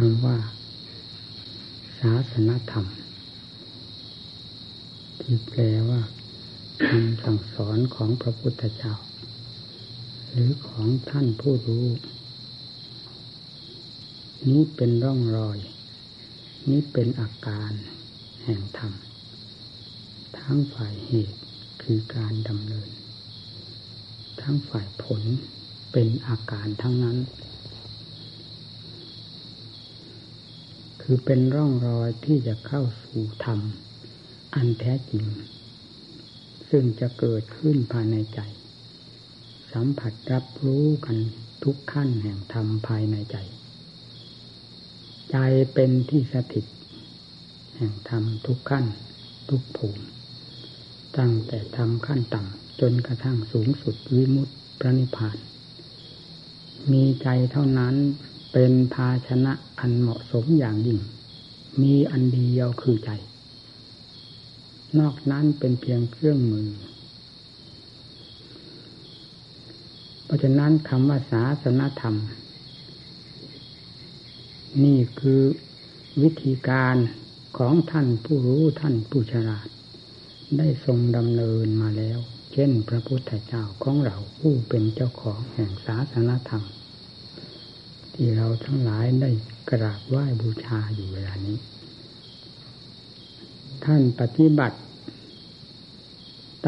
คำว่า ศาสนธรรม ที่แปลว่าคำสั่งสอนของพระพุทธเจ้า หรือของท่านผู้รู้ นี้เป็นร่องรอย นี้เป็นอาการแห่งธรรม ทั้งฝ่ายเหตุคือการดำเนิน ทั้งฝ่ายผลเป็นอาการทั้งนั้น คือเป็นร่องรอยที่จะเข้าสู่ธรรม อันแท้จริง ซึ่งจะเกิดขึ้นภายในใจ สัมผัสรับรู้กันทุกขั้นแห่งธรรมภายในใจ ใจเป็นที่สถิต แห่งธรรมทุกขั้น ทุกภูมิตั้งแต่ธรรมขั้นต่ำจนกระทั่งสูงสุดวิมุตติพระนิพพาน มีใจเท่านั้น เป็นภาชนะอันเหมาะสมอย่างยิ่ง มีอันเดียวคือใจ นอกนั้นเป็นเพียงเครื่องมือ เพราะฉะนั้นคำว่าศาสนธรรม นี่คือวิธีการของท่านผู้รู้ท่านผู้ฉลาด ได้ทรงดำเนินมาแล้ว เช่นพระพุทธเจ้าของเราผู้เป็นเจ้าของแห่งศาสนธรรม ที่เราทั้งหลายได้กราบไหว้บูชาอยู่เวลานี้ ท่านปฏิบัติ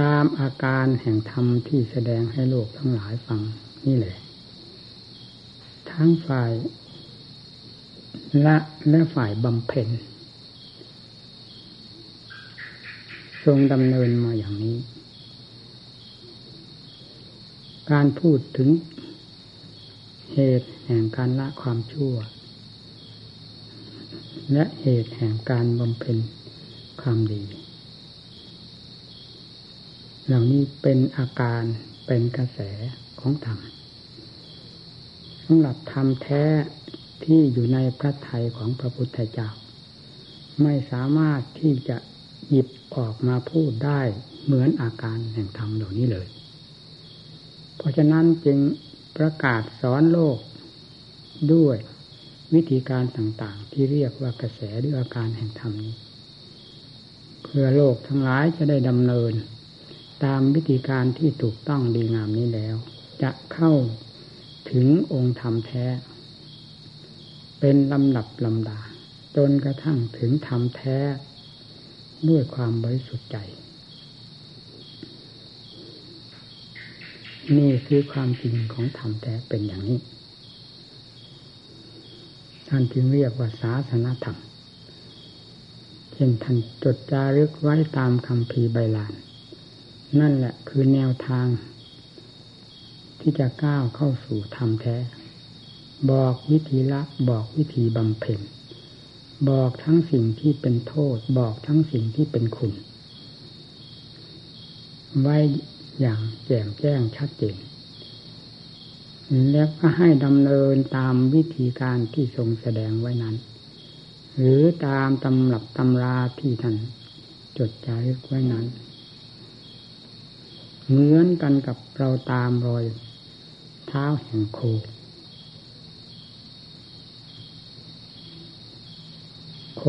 ตามอาการแห่งธรรมที่แสดงให้โลกทั้งหลายฟังนี่แหละ ทั้งฝ่ายละและฝ่ายบำเพ็ญทรงดำเนินมาอย่างนี้ การพูดถึง เหตุแห่งการละความชั่ว และเหตุแห่งการบำเพ็ญความดี เหล่านี้เป็นอาการเป็นกระแสของธรรมสำหรับธรรมแท้ที่อยู่ในพระทัยของพระพุทธเจ้า ไม่สามารถที่จะหยิบออกมาพูดได้เหมือนอาการแห่งธรรมเหล่านี้เลย เพราะฉะนั้นจึง ประกาศสอนโลกด้วยวิธีการต่างๆ ที่เรียกว่ากระแสหรืออาการแห่งธรรมนี้ เพื่อโลกทั้งหลายจะได้ดำเนิน ตามวิธีการที่ถูกต้องดีงามนี้แล้ว จะเข้าถึงองค์ธรรมแท้ เป็นลำดับลำดาจนกระทั่งถึงธรรมแท้ ด้วยความบริสุทธิ์ใจ นี่คือความจริงของธรรมแท้เป็นอย่างนี้ ท่านจึงเรียกว่าศาสนธรรมเช่นท่านจดจารึกไว้ตามคำพีใบลาน นั่นแหละคือแนวทาง ที่จะก้าวเข้าสู่ธรรมแท้ บอกวิธีละบอกวิธีบำเพ็ญบอกทั้งสิ่งที่เป็นโทษ บอกทั้งสิ่งที่เป็นคุณ ไว้ อย่างแจ่มแจ้งชัดเจน แล้วก็ให้ดำเนินตามวิธีการที่ทรงแสดงไว้นั้น หรือตามตำรับตำราที่ท่านจดจารึกไว้นั้น เหมือนกันกับเราตามรอยเท้าแห่งโคโค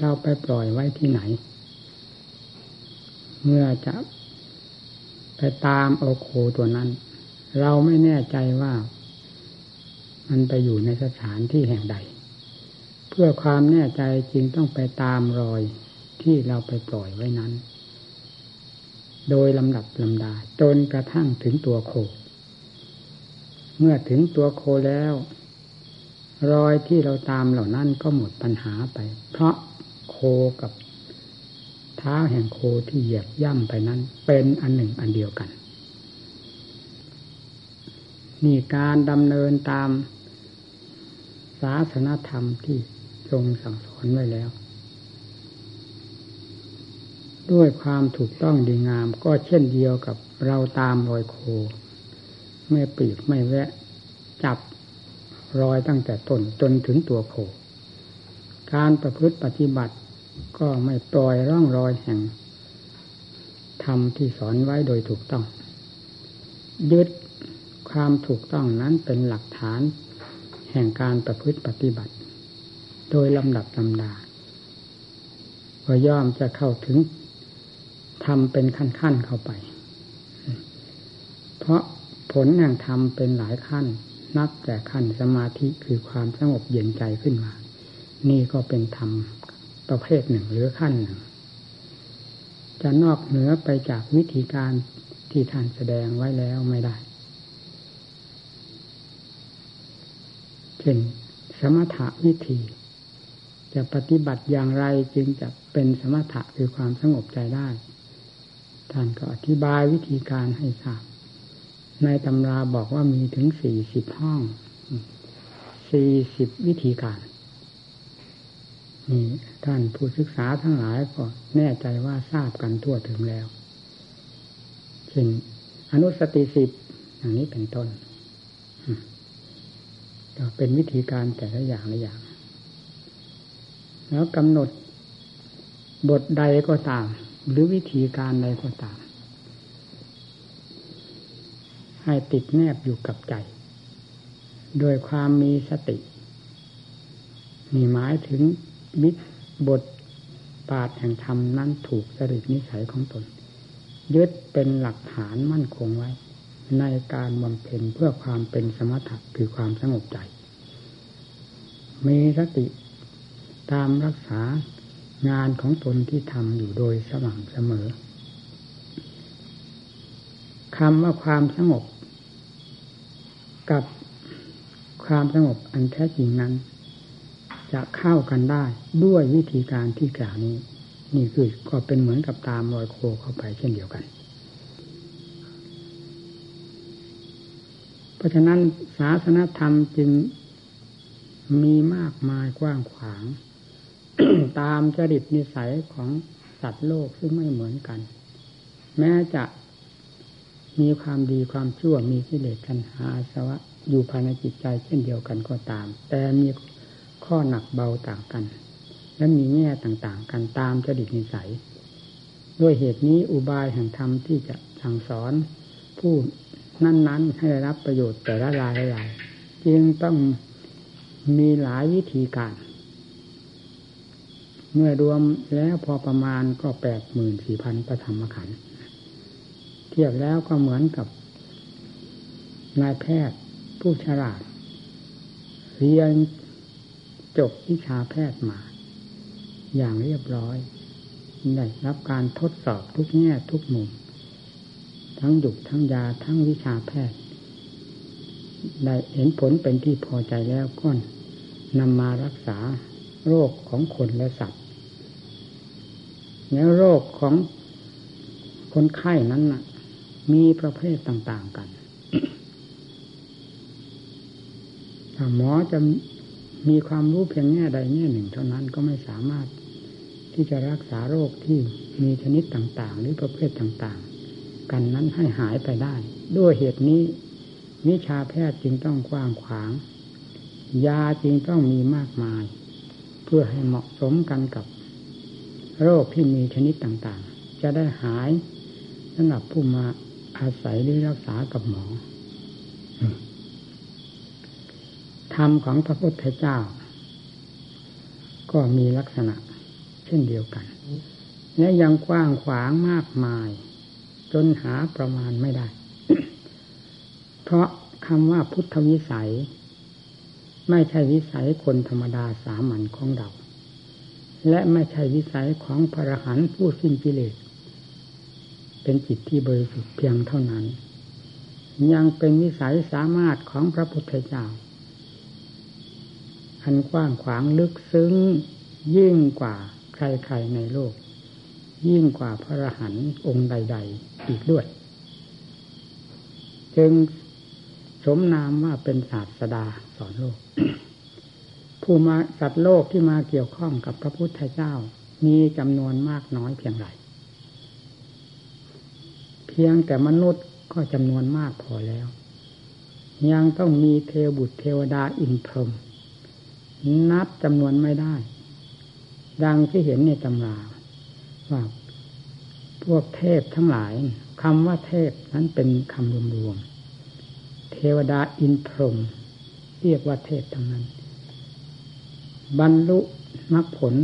เราไปปล่อยไว้ที่ไหน เมื่อจะ ไปตามเอาโคตัวนั้น เราไม่แน่ใจว่า มันไปอยู่ในสถานที่แห่งใด เพื่อความแน่ใจจริงต้องไปตามรอยที่เราไปปล่อยไว้นั้น โดยลำดับลำดา จนกระทั่งถึงตัวโค เมื่อถึงตัวโคแล้ว รอยที่เราตามเหล่านั้นก็หมดปัญหาไป เพราะโคกับ เท้าแห่งโคที่เหยียบย่ำไปนั้น เป็นอันหนึ่งอันเดียวกัน นี่การดำเนินตามศาสนธรรมที่ทรงสั่งสอนไว้แล้ว ด้วยความถูกต้องดีงามก็เช่นเดียวกับเราตามรอยโค ไม่ปีกไม่แวะ จับรอยตั้งแต่ต้นจนถึงตัวโค การประพฤติปฏิบัติ ก็ไม่ปล่อยร่องรอยแห่งธรรมที่สอนไว้โดยถูกต้อง ยึดความถูกต้องนั้นเป็นหลักฐานแห่งการประพฤติปฏิบัติ โดยลำดับลำดาก็ย่อมจะเข้าถึงทำเป็นขั้นๆเข้าไป เพราะผลแห่งธรรมเป็นหลายขั้น นับแต่ขั้นสมาธิคือความสงบเย็นใจขึ้นมา นี่ก็เป็นธรรม ประเภทหนึ่งหรือขั้นหนึ่ง จะนอกเหนือไปจากวิธีการที่ท่านแสดงไว้แล้วไม่ได้ เช่นสมถะวิธี จะปฏิบัติอย่างไรจึงจะเป็นสมถะคือความสงบใจได้ ท่านก็อธิบายวิธีการให้ทราบ ในตำราบอกว่ามีถึงสี่สิบห้องสี่สิบวิธีการ นี่ท่านผู้ศึกษาทั้งหลายก็แน่ใจว่าทราบกันทั่วถึงแล้วเช่นอนุสติสิบอย่างนี้เป็นต้นก็เป็นวิธีการแต่ละอย่างละอย่าง แล้วกำหนดบทใดก็ตาม หรือวิธีการใดก็ตาม ให้ติดแนบอยู่กับใจ โดยความมีสติ มีหมายถึง มิบทปาฏแห่งธรรมนั้นถูกจริตนิสัยของตน ยึดเป็นหลักฐานมั่นคงไว้ ในการบำเพ็ญเพื่อความเป็นสมถะคือความสงบใจ มีสติตามรักษางานของตนที่ทำอยู่โดยสม่ำเสมอคำว่าความสงบ กับความสงบอันแท้จริงนั้น จะเข้ากันได้ด้วยวิธีการที่กล่าวนี้ นี่คือก็เป็นเหมือนกับตามรอยโคเข้าไปเช่นเดียวกัน เพราะฉะนั้นศาสนธรรมจึงมีมากมายกว้างขวาง ตามจริตนิสัยของสัตว์โลกซึ่งไม่เหมือนกัน แม้จะมีความดีความชั่วมีกิเลสกันหาสวะอยู่ภายในจิตใจเช่นเดียวกันก็ตาม แต่มี ข้อหนักเบาต่างกัน และมีแง่ต่างๆ กันตามจดิตนิสัย ด้วยเหตุนี้อุบายแห่งธรรมที่จะสั่งสอน ผู้นั้น ๆ ให้ได้รับประโยชน์แต่ละรายละจึงต้องมีหลายวิธีการ เมื่อรวมแล้วพอประมาณก็แปดหมื่นสี่พันประธรรมขันธ์เทียบแล้วก็เหมือนกับนายแพทย์ผู้ฉลาดเรียน จบวิชาแพทย์มา อย่างเรียบร้อยได้รับการทดสอบทุกแง่ทุกมุม ทั้งหยุกทั้งยาทั้งวิชาแพทย์ ได้เห็นผลเป็นที่พอใจแล้วก็นำมารักษาโรคของคนและสัตว์แล้วโรคของคนไข้นั้นนะมีประเภทต่าง ๆกันหมอจะ มีความรู้เพียงแง่ใดแง่หนึ่ง เท่านั้นก็ไม่สามารถที่จะรักษาโรคที่มีชนิดต่างๆ หรือประเภทต่างๆ กันนั้นให้หายไปได้ ด้วยเหตุนี้วิชาแพทย์จึงต้องกว้างขวาง ยาจึงต้องมีมากมาย เพื่อให้เหมาะสมกันกับ โรคที่มีชนิดต่างๆ จะได้หายสำหรับผู้มาอาศัยหรือรักษากับหมอ ธรรมของพระพุทธเจ้า ก็มีลักษณะ เช่นเดียวกัน และยังกว้างขวางมากมาย จนหาประมาณไม่ได้ เพราะคำว่าพุทธวิสัย ไม่ใช่วิสัยคนธรรมดาสามัญของเรา และไม่ใช่วิสัยของพระหันผู้สิ้นกิเลส เป็นจิตที่บริสุทธิ์เพียงเท่านั้น ยังเป็นวิสัยสามารถของพระพุทธเจ้า อันกว้างขวางลึกซึ้ง ยิ่งกว่าใครๆในโลก ยิ่งกว่าพระรหันต์องค์ใด ๆ อีกด้วย จึงสมนามว่าเป็นศาสดาสอนโลก ผู้มาสัตว์โลกที่มาเกี่ยวข้องกับพระพุทธเจ้า มีจำนวนมากน้อยเพียงไรเพียงแต่มนุษย์ก็จำนวนมากพอแล้ว ยังต้องมีเทวบุตรเทวดาอินพรหม นับจำนวนไม่ได้ ดังที่เห็นในตำราว่าพวกเทพทั้งหลายคำว่าเทพนั้นเป็นคำรวมๆ เทวดาอินพรหมเรียกว่าเทพทั้งนั้น บรรลุมรรคผล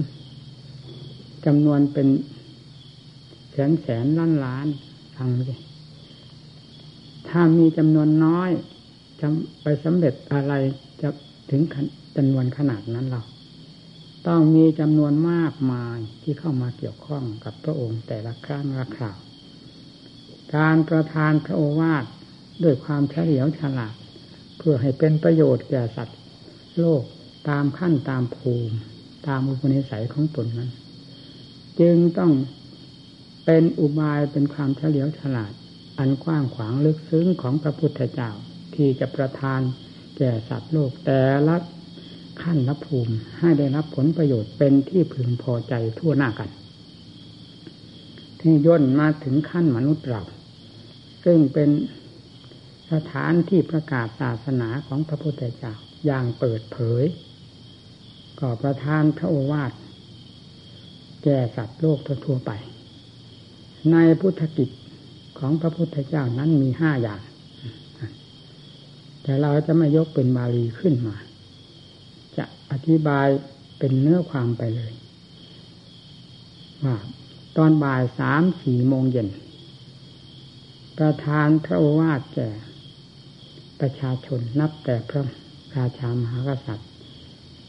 จำนวนเป็นแสนแสนล้านล้านฟังดิถ้ามีจำนวนน้อยจะไปสำเร็จอะไรจะถึง จำนวนขนาดนั้นเรา ต้องมีจำนวนมากมายที่เข้ามาเกี่ยวข้องกับพระองค์แต่ละครั้งละคราว การประทานพระโอวาทด้วยความเฉลียวฉลาด เพื่อให้เป็นประโยชน์แก่สัตว์โลกตามขั้นตามภูมิ ตามอุปนิสัยของตนนั้น จึงต้องเป็นอุบายเป็นความเฉลียวฉลาด อันกว้างขวางลึกซึ้งของพระพุทธเจ้าที่จะประทานแก่สัตว์โลกแต่ละ ขั้นละภูมิให้ได้รับผลประโยชน์เป็นที่พึงพอใจทั่วหน้ากัน ที่ย่นมาถึงขั้นมนุษย์เรา ซึ่งเป็นสถานที่ประกาศศาสนาของพระพุทธเจ้าอย่างเปิดเผย ก่อประทานพระโอวาทแก่สัตว์โลกทั่วไป ในพุทธกิจของพระพุทธเจ้านั้นมีห้าอย่าง แต่เราจะไม่ยกเป็นบาลีขึ้นมา จะอธิบายเป็นเนื้อความไปเลยว่าตอนบ่ายสามสี่โมงเย็น ประธานพระโอวาทแก่ประชาชนนับแต่พระราชามหากษัตริย์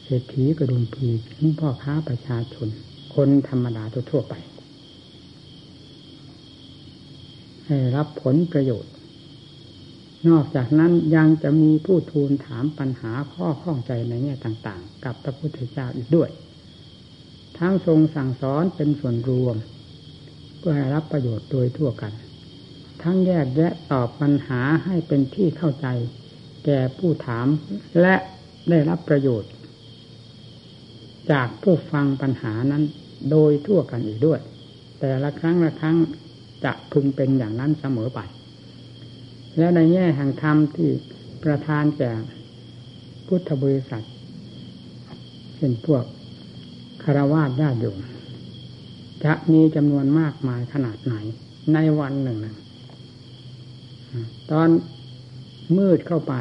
เศรษฐีกระดุมพีถึงพ่อค้าประชาชน คนธรรมดาทั่วไป ให้รับผลประโยชน์ นอกจากนั้นยังจะมีผู้ทูลถามปัญหาข้อข้องใจในแง่ต่างๆ กับพระพุทธเจ้าอีกด้วย ทั้งทรงสั่งสอนเป็นส่วนรวม เพื่อให้รับประโยชน์โดยทั่วกัน ทั้งแยกแยะตอบปัญหาให้เป็นที่เข้าใจ แก่ผู้ถามและได้รับประโยชน์ จากผู้ฟังปัญหานั้นโดยทั่วกันอีกด้วย แต่ละครั้งละครั้งจะพึงเป็นอย่างนั้นเสมอไป และในแง่แห่งธรรมที่ประทานแก่พุทธบริษัทเป็นพวกคารวะญาติโยมจะมีจำนวนมากมายขนาดไหน ในวันหนึ่งนะตอนมืดเข้าไป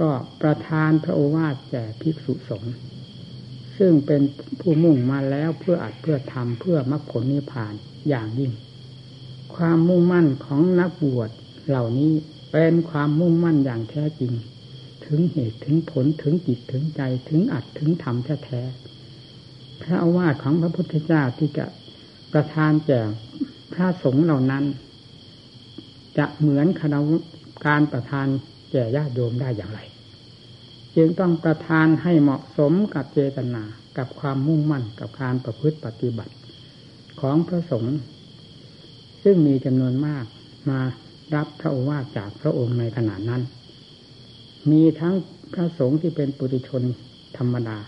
ก็ประทานพระโอวาทแก่ภิกษุสงฆ์ซึ่งเป็นผู้มุ่งมาแล้วเพื่ออัดเพื่อทำเพื่อมรรคผลนิพพานอย่างยิ่ง ความมุ่งมั่นของนักบวชเหล่านี้เป็นความมุ่งมั่นอย่างแท้จริง ถึงเหตุถึงผลถึงจิตถึงใจถึงอัดถึงธรรมแท้ๆพระอาวาสของพระพุทธเจ้าที่จะประทานแก่พระสงฆ์เหล่านั้น จะเหมือนคณะการประทานแก่ญาติโยมได้อย่างไร จึงต้องประทานให้เหมาะสมกับเจตนากับความมุ่งมั่นกับการประพฤติปฏิบัติ ของพระสงฆ์ ซึ่งมีจำนวนมากมารับพระโอวาทจากพระองค์ในขณะนั้น มีทั้งพระสงฆ์ที่เป็นปุถุชนธรรมดา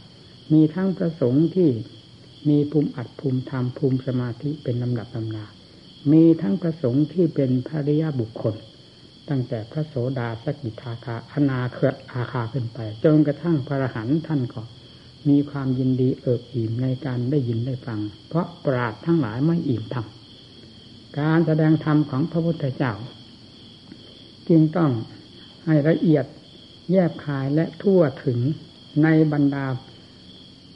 มีทั้งพระสงฆ์ที่มีภูมิอัดภูมิธรรมภูมิสมาธิเป็นลำดับลำดา มีทั้งพระสงฆ์ที่เป็นพระริยบุคคล ตั้งแต่พระโสดาสกิทาคาอนาเครืออาคาขึ้นไป จนกระทั่งพระอรหันต์ท่านก็มีความยินดีเอิบอิ่มในการได้ยินได้ฟัง เพราะปราดทั้งหลายไม่อิ่มทำ การแสดงธรรมของพระพุทธเจ้า จึงต้องให้ละเอียดแยบคายและทั่วถึงในบรรดา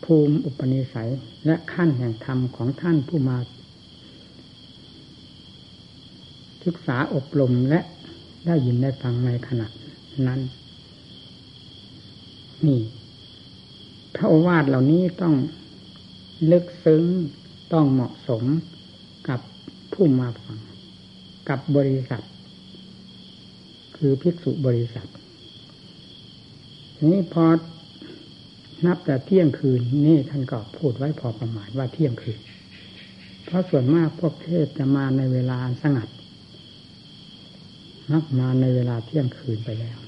ภูมิอุปนิสัยและขั้นแห่งธรรมของท่านผู้มา ศึกษาอบรมและได้ยินได้ฟังในขณะนั้น นี่พระโอวาทเหล่านี้ต้องลึกซึ้งต้องเหมาะสม ผู้มาฟังกับบริษัท คือภิกษุบริษัทนี้พอนับแต่เที่ยงคืนนี่ท่านก็พูดไว้พอประมาณว่าเที่ยงคืน เพราะส่วนมากพวกเทศจะมาในเวลาสงัดมักมาในเวลาเที่ยงคืนไปแล้ว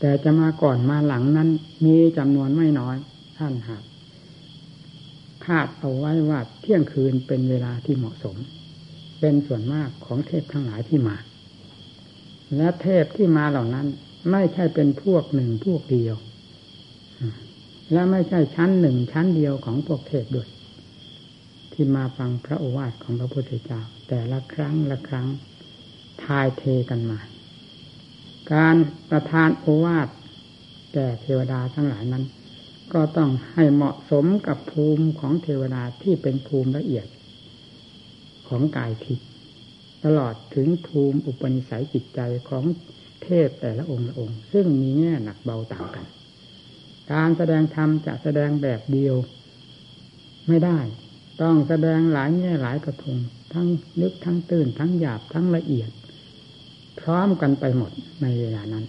แต่จะมาก่อนมาหลังนั้น มีจำนวนไม่น้อย ท่านหากคาดเอาไว้ว่าเที่ยงคืนเป็นเวลาที่เหมาะสม เป็นส่วนมากของเทพทั้งหลายที่มา และเทพที่มาเหล่านั้น ไม่ใช่เป็นพวกหนึ่งพวกเดียว และไม่ใช่ชั้นหนึ่งชั้นเดียวของพวกเทพด้วยที่มาฟังพระโอวาทของพระพุทธเจ้า แต่ละครั้งละครั้งทายเทกันมา การประทานโอวาทแก่เทวดาทั้งหลายนั้น ก็ต้องให้เหมาะสมกับภูมิของเทวดาที่เป็นภูมิละเอียด ของกายทิพย์ตลอดถึงภูมิอุปนิสัยจิตใจของเทพแต่ละองค์ละองค์ ซึ่งมีแง่หนักเบาต่างกัน การแสดงธรรมจะแสดงแบบเดียว ไม่ได้ ต้องแสดงหลายแง่หลายกระทง ทั้งนึกทั้งตื่นทั้งหยาบทั้งละเอียด พร้อมกันไปหมดในเวลานั้น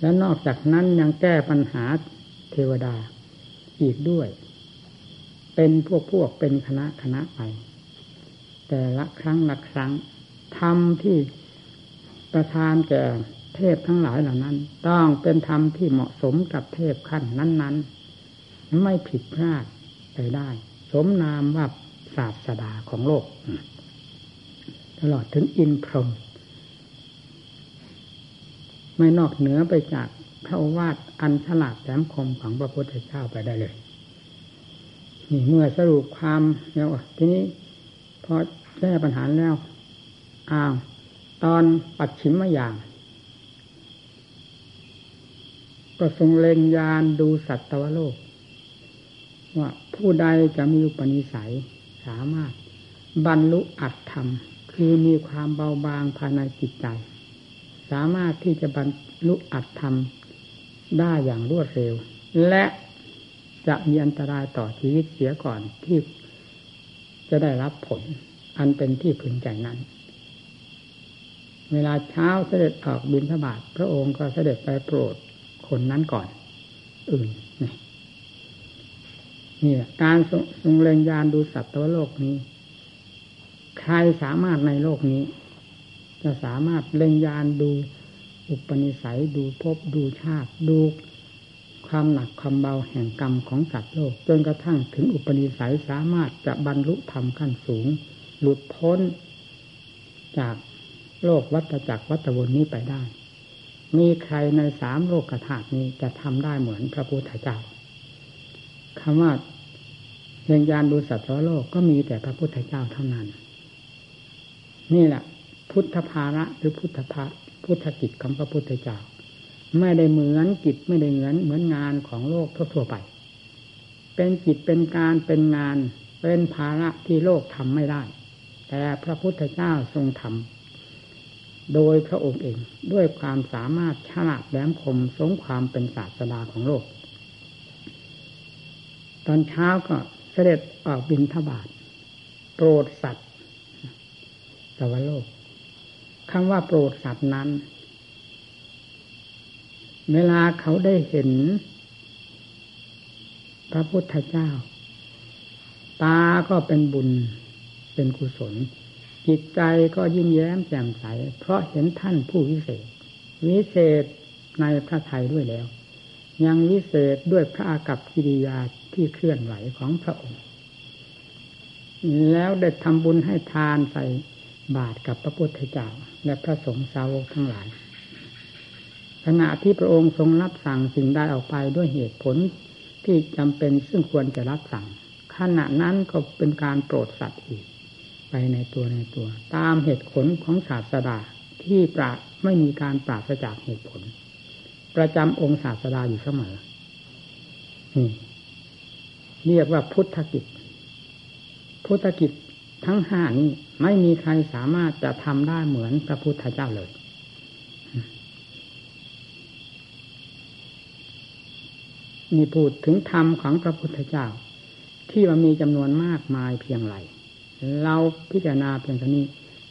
และนอกจากนั้นยังแก้ปัญหาเทวดาอีกด้วย เป็นพวกพวกเป็นคณะคณะไป แต่ละครั้งละครั้งธรรมที่ประทานแก่เทพทั้งหลายเหล่านั้น ต้องเป็นธรรมที่เหมาะสมกับเทพขั้นนั้น ๆ ไม่ผิดพลาดไปได้ สมนามว่าศาสดาของโลก ตลอดถึงอินพรหมไม่นอกเหนือไปจากพระวาทอันฉลาดแหลมคมของพระพุทธเจ้าไปได้เลย นี่เมื่อสรุปความแล้วทีนี้ พอแก้ปัญหาแล้ว อ้าว ตอนปัดฉิมมาอย่าง ก็ทรงเล็งยานดูสัตวโลก ว่าผู้ใดจะมีอุปนิสัยสามารถบรรลุอัตธรรม คือมีความเบาบางภายในจิตใจ สามารถที่จะบรรลุอัตธรรมได้อย่างรวดเร็ว และจะมีอันตรายต่อชีวิตเสียก่อนที่ จะได้รับผล อันเป็นที่พึงใจนั้น เวลาเช้าเสด็จออกบินทบาทพระองค์ก็เสด็จไปโปรดคนนั้นก่อน อื่นนี่นี่การทรงเล็งยานดูสัตว์ตัวโลกนี้ ใครสามารถในโลกนี้ จะสามารถเล็งยานดูอุปนิสัยดูพบดูชาติดู ความหนักความเบาแห่งกรรมของสัตว์โลก จนกระทั่งถึงอุปนิสัยสามารถจะบรรลุธรรมขั้นสูง หลุดพ้น จากโลกวัฏจักรวัฏวนนี้ไปได้ มีใครในสามโลกธาตุนี้จะทำได้เหมือนพระพุทธเจ้าคำว่าเรียงยานดูสัตว์โลกก็มีแต่พระพุทธเจ้าเท่านั้น นี่แหละ พุทธภาระหรือพุทธภาพุทธกิจของพระพุทธเจ้า ไม่ได้เหมือนกิจไม่ได้เหมือนเหมือนงานของโลกทั่วๆไป เป็นกิจเป็นการเป็นงานเป็นภาระที่โลกทำไม่ได้ แต่พระพุทธเจ้าทรงทำโดยพระองค์เองด้วยความสามารถฉลาดแหลมคมสงความเป็นศาสดาของโลก ตอนเช้าก็เสด็จออกบินทบาทโปรดสัตว์สวโลกคำว่าโปรดสัตว์นั้น เวลาเขาได้เห็น พระพุทธเจ้า ตาก็เป็นบุญเป็นกุศล จิตใจก็ยิ้มแย้มแจ่มใส เพราะเห็นท่านผู้วิเศษ วิเศษในพระไทยด้วยแล้ว ยังวิเศษด้วยพระอากับกิริยาที่เคลื่อนไหวของพระองค์ แล้วได้ทำบุญให้ทานใส่บาทกับพระพุทธเจ้า และพระสงฆ์สาวกทั้งหลาย ขณะที่พระองค์ทรงรับสั่งสิ่งใดออกไปด้วยเหตุผลที่จำเป็นซึ่งควรจะรับสั่ง ขณะนั้นก็เป็นการโปรดสัตว์อีก ไปในตัวในตัว ตามเหตุผลของศาสดาที่ปราไม่มีการปราศจากเหตุผล ประจำองค์ศาสดาอยู่เสมอนี่เรียกว่าพุทธกิจ พุทธกิจทั้งห้านี้ไม่มีใครสามารถจะทำได้เหมือนพระพุทธเจ้าเลย มีพูดถึงธรรมของพระพุทธเจ้า ที่ว่ามีจำนวนมากมายเพียงไรเราพิจารณาเพียงเท่านี้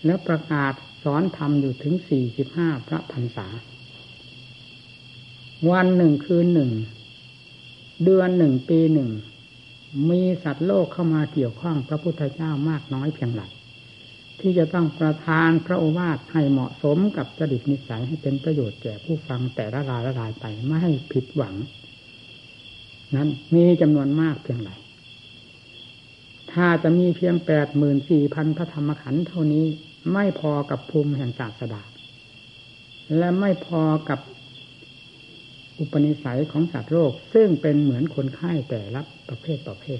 แล้วประกาศสอนธรรมอยู่ถึงสี่สิบห้าพระพรรษา วันหนึ่งคืนหนึ่ง เดือนหนึ่งปีหนึ่ง มีสัตว์โลกเข้ามาเกี่ยวข้องพระพุทธเจ้ามากน้อยเพียงไรที่จะต้องประทานพระโอวาทให้เหมาะสมกับจริตนิสัยให้เป็นประโยชน์แก่ผู้ฟังแต่ละรายละรายไปไม่ให้ผิดหวัง นั้นมีจำนวนมากเพียงไรถ้าจะมีเพียงแปดหมื่นสี่พันพระธรรมขันธ์เท่านี้ไม่พอกับภูมิแห่งศาสดา และไม่พอกับอุปนิสัยของสัตว์โลกซึ่งเป็นเหมือนคนไข้แต่ละประเภทประเภท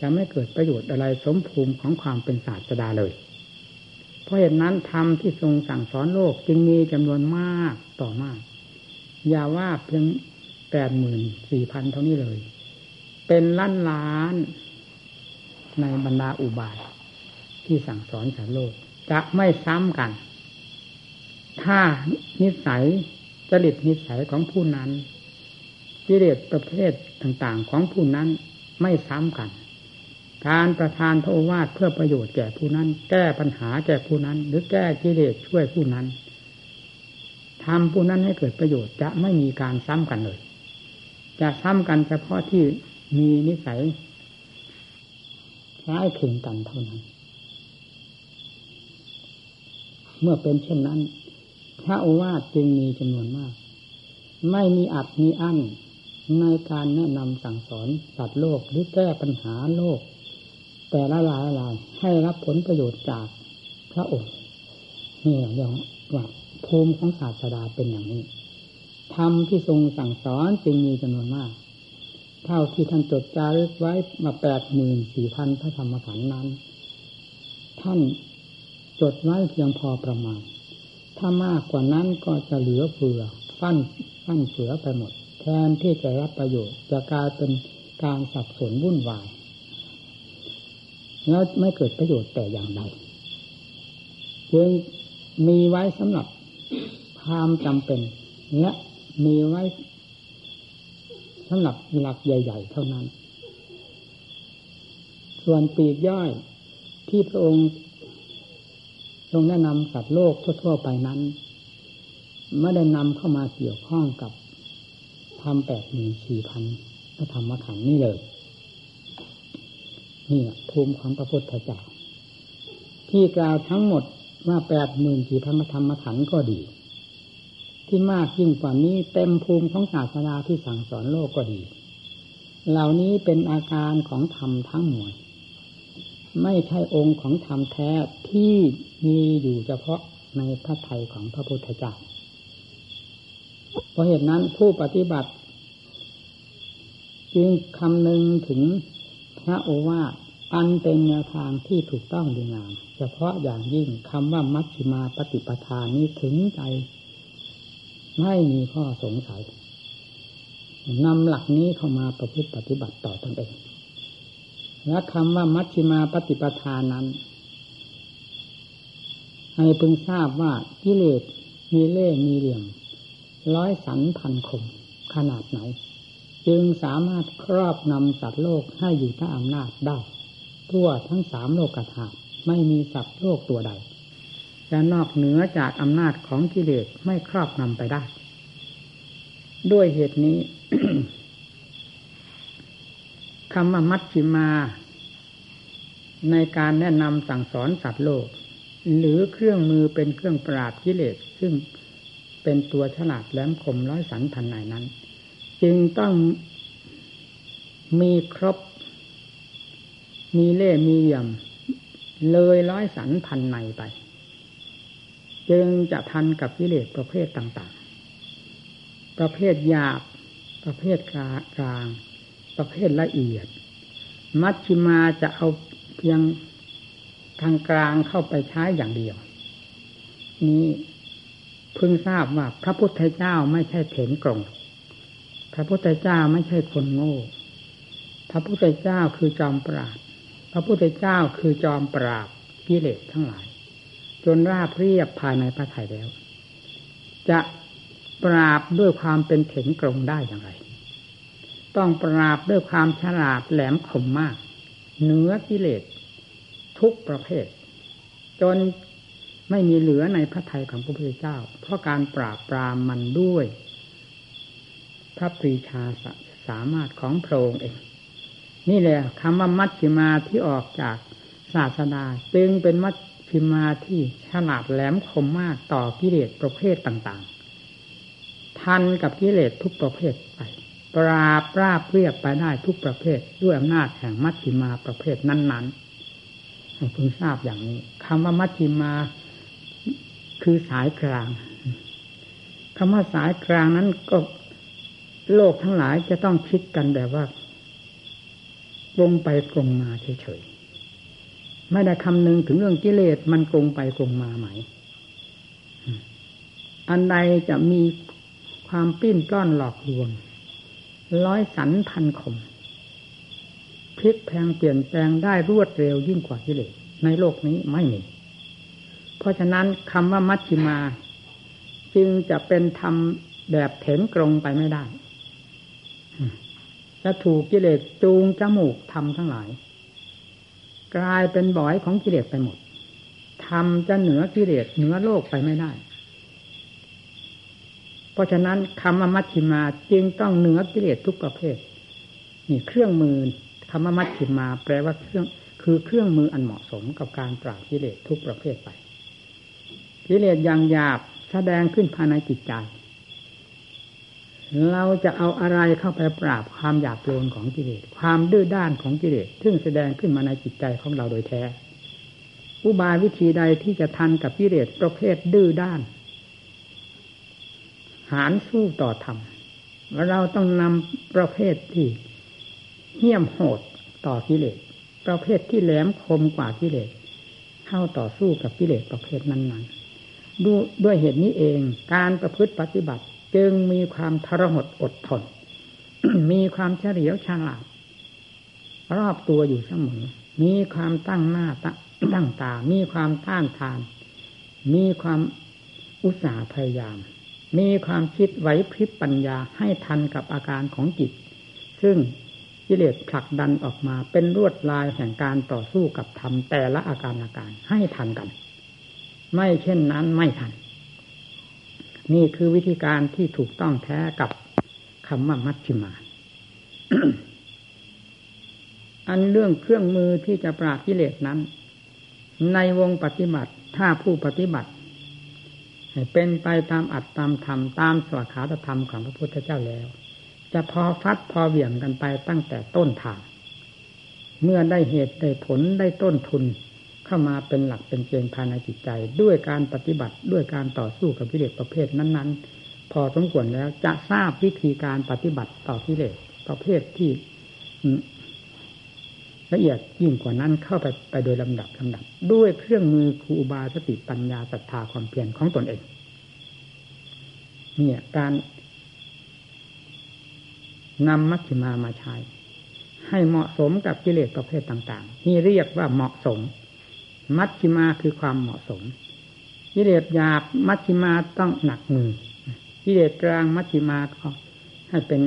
จะไม่เกิดประโยชน์อะไรสมภูมิของความเป็นศาสดาเลย เพราะเหตุนั้นธรรมที่ทรงสั่งสอนโลกจึงมีจำนวนมากต่อมาก อย่าว่าเพียง แปดหมื่นสี่พันเท่านี้เลย เป็นล้านล้านในบรรดาอุบาย ที่สั่งสอนสารโลก จะไม่ซ้ำกัน ถ้านิสัยจริตนิสัยของผู้นั้นกิเลสประเภทต่างๆ ของผู้นั้นไม่ซ้ำกัน การประทานพระโอวาทเพื่อประโยชน์แก่ผู้นั้น แก้ปัญหาแก่ผู้นั้น หรือแก้กิเลสช่วยผู้นั้นทำผู้นั้นให้เกิดประโยชน์จะไม่มีการซ้ำกันเลย จะซ้ำกันเฉพาะที่มีนิสัยคล้ายคลึงกันเท่านั้น เมื่อเป็นเช่นนั้น พระโอวาทจึงมีจำนวนมาก ไม่มีอัดมีอั้นในการแนะนำสั่งสอนสัตว์โลกหรือแก้ปัญหาโลก แต่ละลายลายให้รับผลประโยชน์จากพระองค์นี่เรียกว่าภูมิของศาสดาเป็นอย่างนี้ ธรรมที่ทรงสั่งสอนจึงมีจำนวนมาก เท่าที่ท่านจดจารึกไว้มาแปดหมื่นสี่พันพระธรรมขันธ์นั้น ท่านจดไว้เพียงพอประมาณ ถ้ามากกว่านั้นก็จะเหลือเฟือฟั่นฟั่นเสือไปหมด แทนที่จะรับประโยชน์จะกลายเป็นการสับสนวุ่นวาย แล้วไม่เกิดประโยชน์แต่อย่างใดจึงมีไว้สำหรับความจำเป็นและ มีไว้สำหรับหลักใหญ่ ๆ เท่านั้น ส่วนปีกย่อยที่พระองค์ทรงแนะนำสัตว์โลกทั่ว ๆ ไปนั้นไม่ได้นำเข้ามาเกี่ยวข้องกับทำแปดหมื่นสี่พันพระธรรมขันธ์นี่เลย นี่ภูมิของพระพุทธเจ้าที่กล่าวทั้งหมดว่าแปดหมื่นสี่พันพระธรรมขันธ์ก็ดี ที่มากยิ่งกว่านี้เต็มภูมิของศาสนาที่สั่งสอนโลกก็ดี เหล่านี้เป็นอาการของธรรมทั้งมวลไม่ใช่องค์ของธรรมแท้ที่มีอยู่เฉพาะในพระทัยของพระพุทธเจ้า เพราะเหตุนั้นผู้ปฏิบัติ จึงคำนึงถึงพระโอวาทอันเป็นแนวทางที่ถูกต้องดีงาม เฉพาะอย่างยิ่งคำว่ามัชฌิมาปฏิปทานนี้ถึงใจ ไม่มีข้อสงสัยนำหลักนี้เข้ามาประพฤติปฏิบัติต่อตนเอง และคำว่ามัชฌิมาปฏิปทานนั้น ให้พึงทราบว่ากิเลสมีเล่มีเหลี่ยม ร้อยสันพันคมขนาดไหน จึงสามารถครอบนำสัตว์โลกให้อยู่ใต้อำนาจได้ทั่วทั้งสามโลกธาตุไม่มีสัตว์โลกตัวใด จะนอกเหนือจากอำนาจของกิเลสไม่ครอบนำไปได้ ด้วยเหตุนี้คำว่ามัชชิมา ในการแนะนำสั่งสอนสัตว์โลก หรือเครื่องมือเป็นเครื่องปราบกิเลสซึ่งเป็นตัวฉลาดแหลมคมร้อยสันพันไหนนั้น จึงต้องมีครบ มีเล่มีเหลี่ยม เลยร้อยสันพันในไป จึงจะทันกับกิเลสประเภทต่างๆ ประเภทหยาบ ประเภทกลาง ประเภทละเอียด มัชชิมาจะเอาเพียงทางกลางเข้าไปใช้อย่างเดียว นี้พึงทราบว่าพระพุทธเจ้าไม่ใช่เถนกรงพระพุทธเจ้าไม่ใช่คนโง่ พระพุทธเจ้าคือจอมปราบพระพุทธเจ้าคือจอมปราบกิเลสทั้งหลาย นราบเรียบภายในพระไถ่แล้ว จะปราบด้วยความเป็นเถนกรงได้อย่างไร ต้องปราบด้วยความฉลาดแหลมคมมาก เหนือกิเลสทุกประเภท จนไม่มีเหลือในพระทัยของพระพุทธเจ้า เพราะการปราบปรามมันด้วย พระปรีชาสามารถของพระองค์เอง นี่แหละคำว่ามัชฌิมาที่ออกจากศาสนาจึงเป็นมัช ฌิมาที่ฉลาดแหลมคมมากต่อกิเลสประเภทต่างๆ ทันกับกิเลสทุกประเภทไป ปราบราบเรียบไปได้ทุกประเภท ด้วยอำนาจแห่งมัชฌิมาประเภทนั้นๆให้คุณทราบอย่างนี้คำว่ามัชฌิมาคือสายกลางคำว่าสายกลางนั้นก็โลกทั้งหลายจะต้องคิดกันแบบว่าลงไปกลงมาเฉย ไม่ได้คำนึงถึงเรื่องกิเลสมันกลงไปกลงมาไหม อันใดจะมีความปิ้นปล้อนหลอกลวง ร้อยสันพันคมพลิกแพงเปลี่ยนแปลงได้รวดเร็วยิ่งกว่ากิเลสในโลกนี้ไม่มี เพราะฉะนั้นคำว่ามัชฌิมา จึงจะเป็นธรรมแบบเถนกรงไปไม่ได้จะถูกกิเลสจูงจมูกทำทั้งหลาย กลายเป็นบ่อยของกิเลสไปหมดทำจะเหนือกิเลสเหนือโลกไปไม่ได้ เพราะฉะนั้นคำว่ามัชฌิมาจึงต้องเหนือกิเลสทุกประเภท นี่เครื่องมือคำว่ามัชฌิมา แปลว่าเครื่องคือเครื่องมืออันเหมาะสมกับการปราบกิเลสทุกประเภทไป กิเลสอย่างหยาบแสดงขึ้นภายในจิตใจ เราจะเอาอะไรเข้าไปปราบความหยาบโลนของกิเลสความดื้อด้านของกิเลสซึ่งแสดงขึ้นมาในจิตใจของเราโดยแท้ อุบายวิธีใดที่จะทันกับกิเลสประเภทดื้อด้าน หารสู้ต่อธรรมเราต้องนำประเภทที่เหี้ยมโหดต่อกิเลสประเภทที่แหลมคมกว่ากิเลสเข้าต่อสู้กับกิเลสประเภทนั้นๆด,ด้วยเหตุนี้เองการประพฤติปฏิบัติ จึงมีความทรหดอดทน มีความเฉลียวฉลาด รอบตัวอยู่เสมอ มีความตั้งหน้าตั้งตา มีความต้านทาน มีความอุตสาห์พยายาม มีความคิดไหวพริบปัญญาให้ทันกับอาการของจิต ซึ่งกิเลสผลักดันออกมาเป็นรวดลายแห่งการต่อสู้กับธรรมแต่ละอาการอาการให้ทันกัน ไม่เช่นนั้นไม่ทัน นี่คือวิธีการที่ถูกต้องแท้กับคำว่ามัชฌิมา อันเรื่องเครื่องมือที่จะปราบกิเลสนั้น ในวงปฏิบัติ ถ้าผู้ปฏิบัติเป็นไปตามอัตตามธรรมตามสวขาธรรมของพระพุทธเจ้าแล้ว จะพอฟัดพอเหวี่ยงกันไปตั้งแต่ต้นทาง เมื่อได้เหตุได้ผลได้ต้นทุน เข้ามาเป็นหลักเป็นเกณฑ์ภายในจิตใจ ด้วยการปฏิบัติด้วยการต่อสู้กับกิเลสประเภทนั้น ๆ พอสมควรแล้วจะทราบวิธีการปฏิบัติต่อกิเลสประเภทที่ละเอียดยิ่งกว่านั้นเข้าไปไปโดยลำดับลำดับ ด้วยเครื่องมือครูบาสติปัญญาศรัทธาความเพียรของตนเองเนี่ยการนำมัชฌิมามาใช้ ให้เหมาะสมกับกิเลสประเภทต่างๆนี่เรียกว่าเหมาะสม มัชฌิมาคือความเหมาะสมกิเลสหยาบมัชฌิมาต้องหนักมือกิเลสกลางมัชฌิมาก็ให้เป็น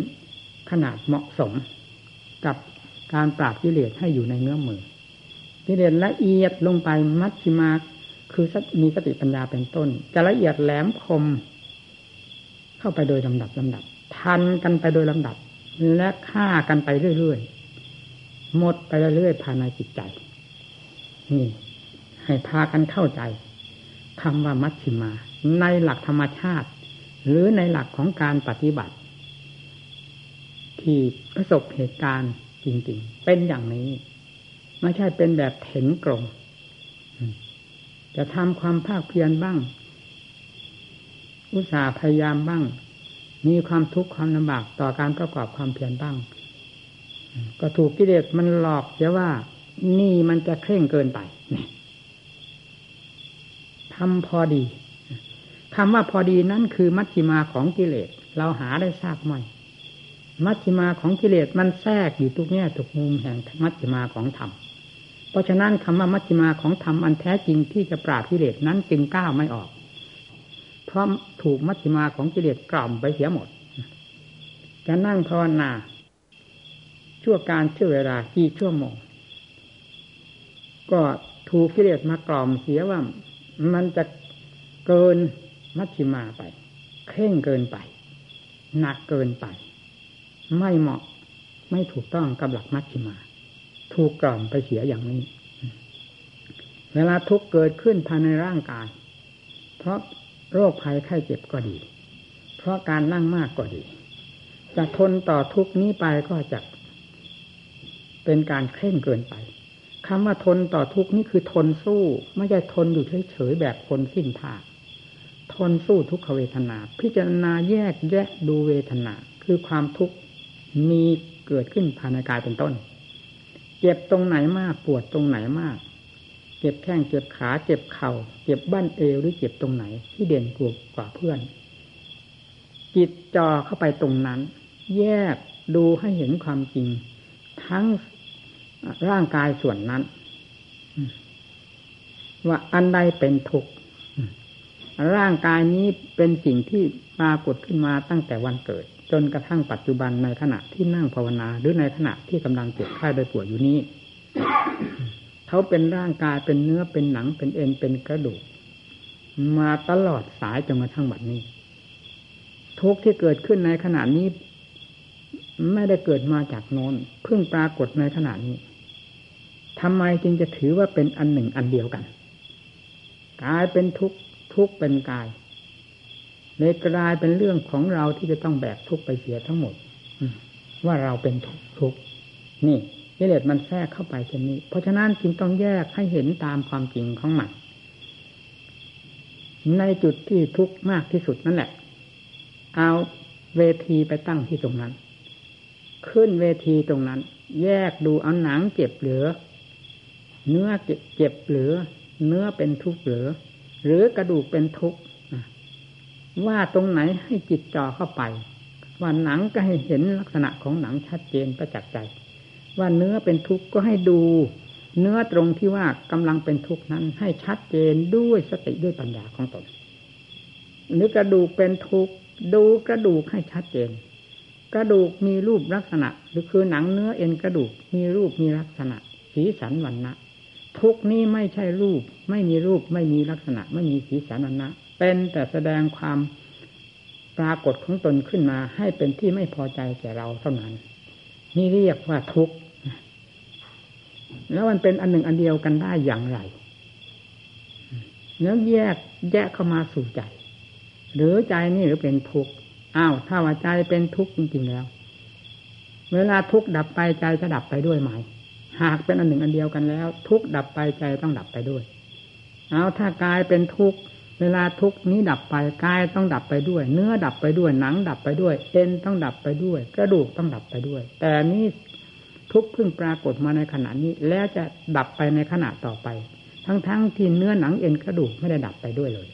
ขนาดเหมาะสม กับการปราบกิเลสให้อยู่ในเนื้อมือกิเลสละเอียดลงไปมัชฌิมาคือมีสติปัญญาเป็นต้น จะละเอียดแหลมคม เข้าไปโดยลำดับลำดับ ทันกันไปโดยลำดับ และฆ่ากันไปเรื่อยๆหมดไปเรื่อยๆภายในจิตใจนี่ ให้พากันเข้าใจคำว่ามัชชิมา ในหลักธรรมชาติ หรือในหลักของการปฏิบัติ ที่ประสบเหตุการณ์จริง ๆ เป็นอย่างนี้ ไม่ใช่เป็นแบบเห็นกลงจะทำความภาคเพียรบ้าง อุตสาห์พยายามบ้าง มีความทุกข์ความลำบากต่อการประกอบความเพียรบ้าง ก็ถูกกิเลสมันหลอกเสียว่า นี่มันจะเคร่งเกินไป ทำพอดีคำว่าพอดีนั้นคือมัชฌิมาของกิเลส เราหาได้ทราบไหมมัชฌิมาของกิเลสมันแทรกอยู่ทุกแง่ทุกมุมแห่งมัชฌิมาของธรรม เพราะฉะนั้นคำว่ามัชฌิมาของธรรมอันแท้จริงที่จะปราบกิเลสนั้นจึงก้าวไม่ออก เพราะถูกมัชฌิมาของกิเลสกล่อมไปเสียหมด จะนั่งภาวนา ชั่วการชั่วเวลากี่ชั่วโมงก็ถูกกิเลสมากล่อมเสียว่า มันจะเกินมัชฌิมาไป เคร่งเกินไป หนักเกินไป ไม่เหมาะไม่ถูกต้องกับหลักมัชฌิมา ถูกกล่อมไปเสียอย่างนี้ เวลาทุกเกิดขึ้นภายในร่างกาย เพราะโรคภัยไข้เจ็บก็ดี เพราะการนั่งมากก็ดี จะทนต่อทุกนี้ไปก็จะเป็นการเคร่งเกินไป คำว่าทนต่อทุกข์นี้คือทนสู้ ไม่ใช่ทนอยู่เฉยๆแบบคนสิ้นท่าทนสู้ทุกขเวทนา พิจารณาแยกแยะดูเวทนา คือความทุกข์มีเกิดขึ้นภายในกายเป็นต้น เจ็บตรงไหนมากปวดตรงไหนมาก เจ็บแข้งเจ็บขา เจ็บเข่า เจ็บบ้านเอวหรือเจ็บตรงไหน ที่เด่นกว่ากว่าเพื่อน จิตจ่อเข้าไปตรงนั้น แยกดูให้เห็นความจริง ทั้ง ร่างกายส่วนนั้น ว่าอันใดเป็นทุกข์ร่างกายนี้เป็นสิ่งที่ปรากฏขึ้นมาตั้งแต่วันเกิด จนกระทั่งปัจจุบันในขณะที่นั่งภาวนา หรือในขณะที่กำลังเจ็บไข้ได้ป่วยอยู่นี้เขาเป็นร่างกายเป็นเนื้อเป็นหนังเป็นเอ็นเป็นกระดูก มาตลอดสายจนมาทั้งบัดนี้ ทุกที่เกิดขึ้นในขณะนี้ ไม่ได้เกิดมาจากโน้นเพิ่งปรากฏในขณะนี้ ทำไมจึงจะถือว่าเป็นอันหนึ่งอันเดียวกันกายเป็นทุกข์ทุกข์เป็นกายเลยกลายเป็นเรื่องของเราที่จะต้องแบกทุกข์ไปเสียทั้งหมดว่าเราเป็นทุกทุกนี่กิเลสมันแทรกเข้าไปเช่นนี้ เพราะฉะนั้นจึงต้องแยกให้เห็นตามความจริงของมันในจุดที่ทุกข์มากที่สุดนั่นแหละ เอาเวทีไปตั้งที่ตรงนั้น ขึ้นเวทีตรงนั้น แยกดูเอาหนังเจ็บเหลือ เนื้อเจ็บเหลือ เนื้อเป็นทุกข์เหลือ หรือกระดูกเป็นทุกข์ว่าตรงไหนให้จิตจ่อเข้าไป ว่าหนังก็ให้เห็นลักษณะของหนังชัดเจนประจักษ์ใจ ว่าเนื้อเป็นทุกข์ก็ให้ดู เนื้อตรงที่ว่ากำลังเป็นทุกข์นั้น ให้ชัดเจนด้วยสติด้วยปัญญาของตนหรือกระดูกเป็นทุกข์ดูกระดูกให้ชัดเจน กระดูกมีรูปลักษณะ หรือคือหนังเนื้อเอ็นกระดูกมีรูปมีลักษณะ สีสันวันนะ ทุกนี้ไม่ใช่รูป ไม่มีรูป ไม่มีลักษณะ ไม่มีสีสันวันนะเป็นแต่แสดงความปรากฏของตนขึ้นมา ให้เป็นที่ไม่พอใจแก่เราเท่านั้น นี่เรียกว่าทุกข์แล้วมันเป็นอันหนึ่งอันเดียวกันได้อย่างไรแล้วแยกแยกเข้ามาสู่ใจ หรือใจนี่หรือเป็นทุกข์อ้าวถ้าว่าใจเป็นทุกข์จริงๆแล้ว เวลาทุกข์ดับไปใจจะดับไปด้วยไหม หากเป็นอันหนึ่งอันเดียวกันแล้ว ทุกดับไปใจต้องดับไปด้วยเอาถ้ากายเป็นทุกเวลาทุกนี้ดับไปกายต้องดับไปด้วย เนื้อดับไปด้วยหนังดับไปด้วย เอ็นต้องดับไปด้วย กระดูกต้องดับไปด้วย แต่นี้ทุกเพิ่งปรากฏมาในขณะนี้ แล้วจะดับไปในขณะต่อไป ทั้งๆทที่เนื้อหนังเอ็นกระดูกไม่ได้ดับไปด้วยเลย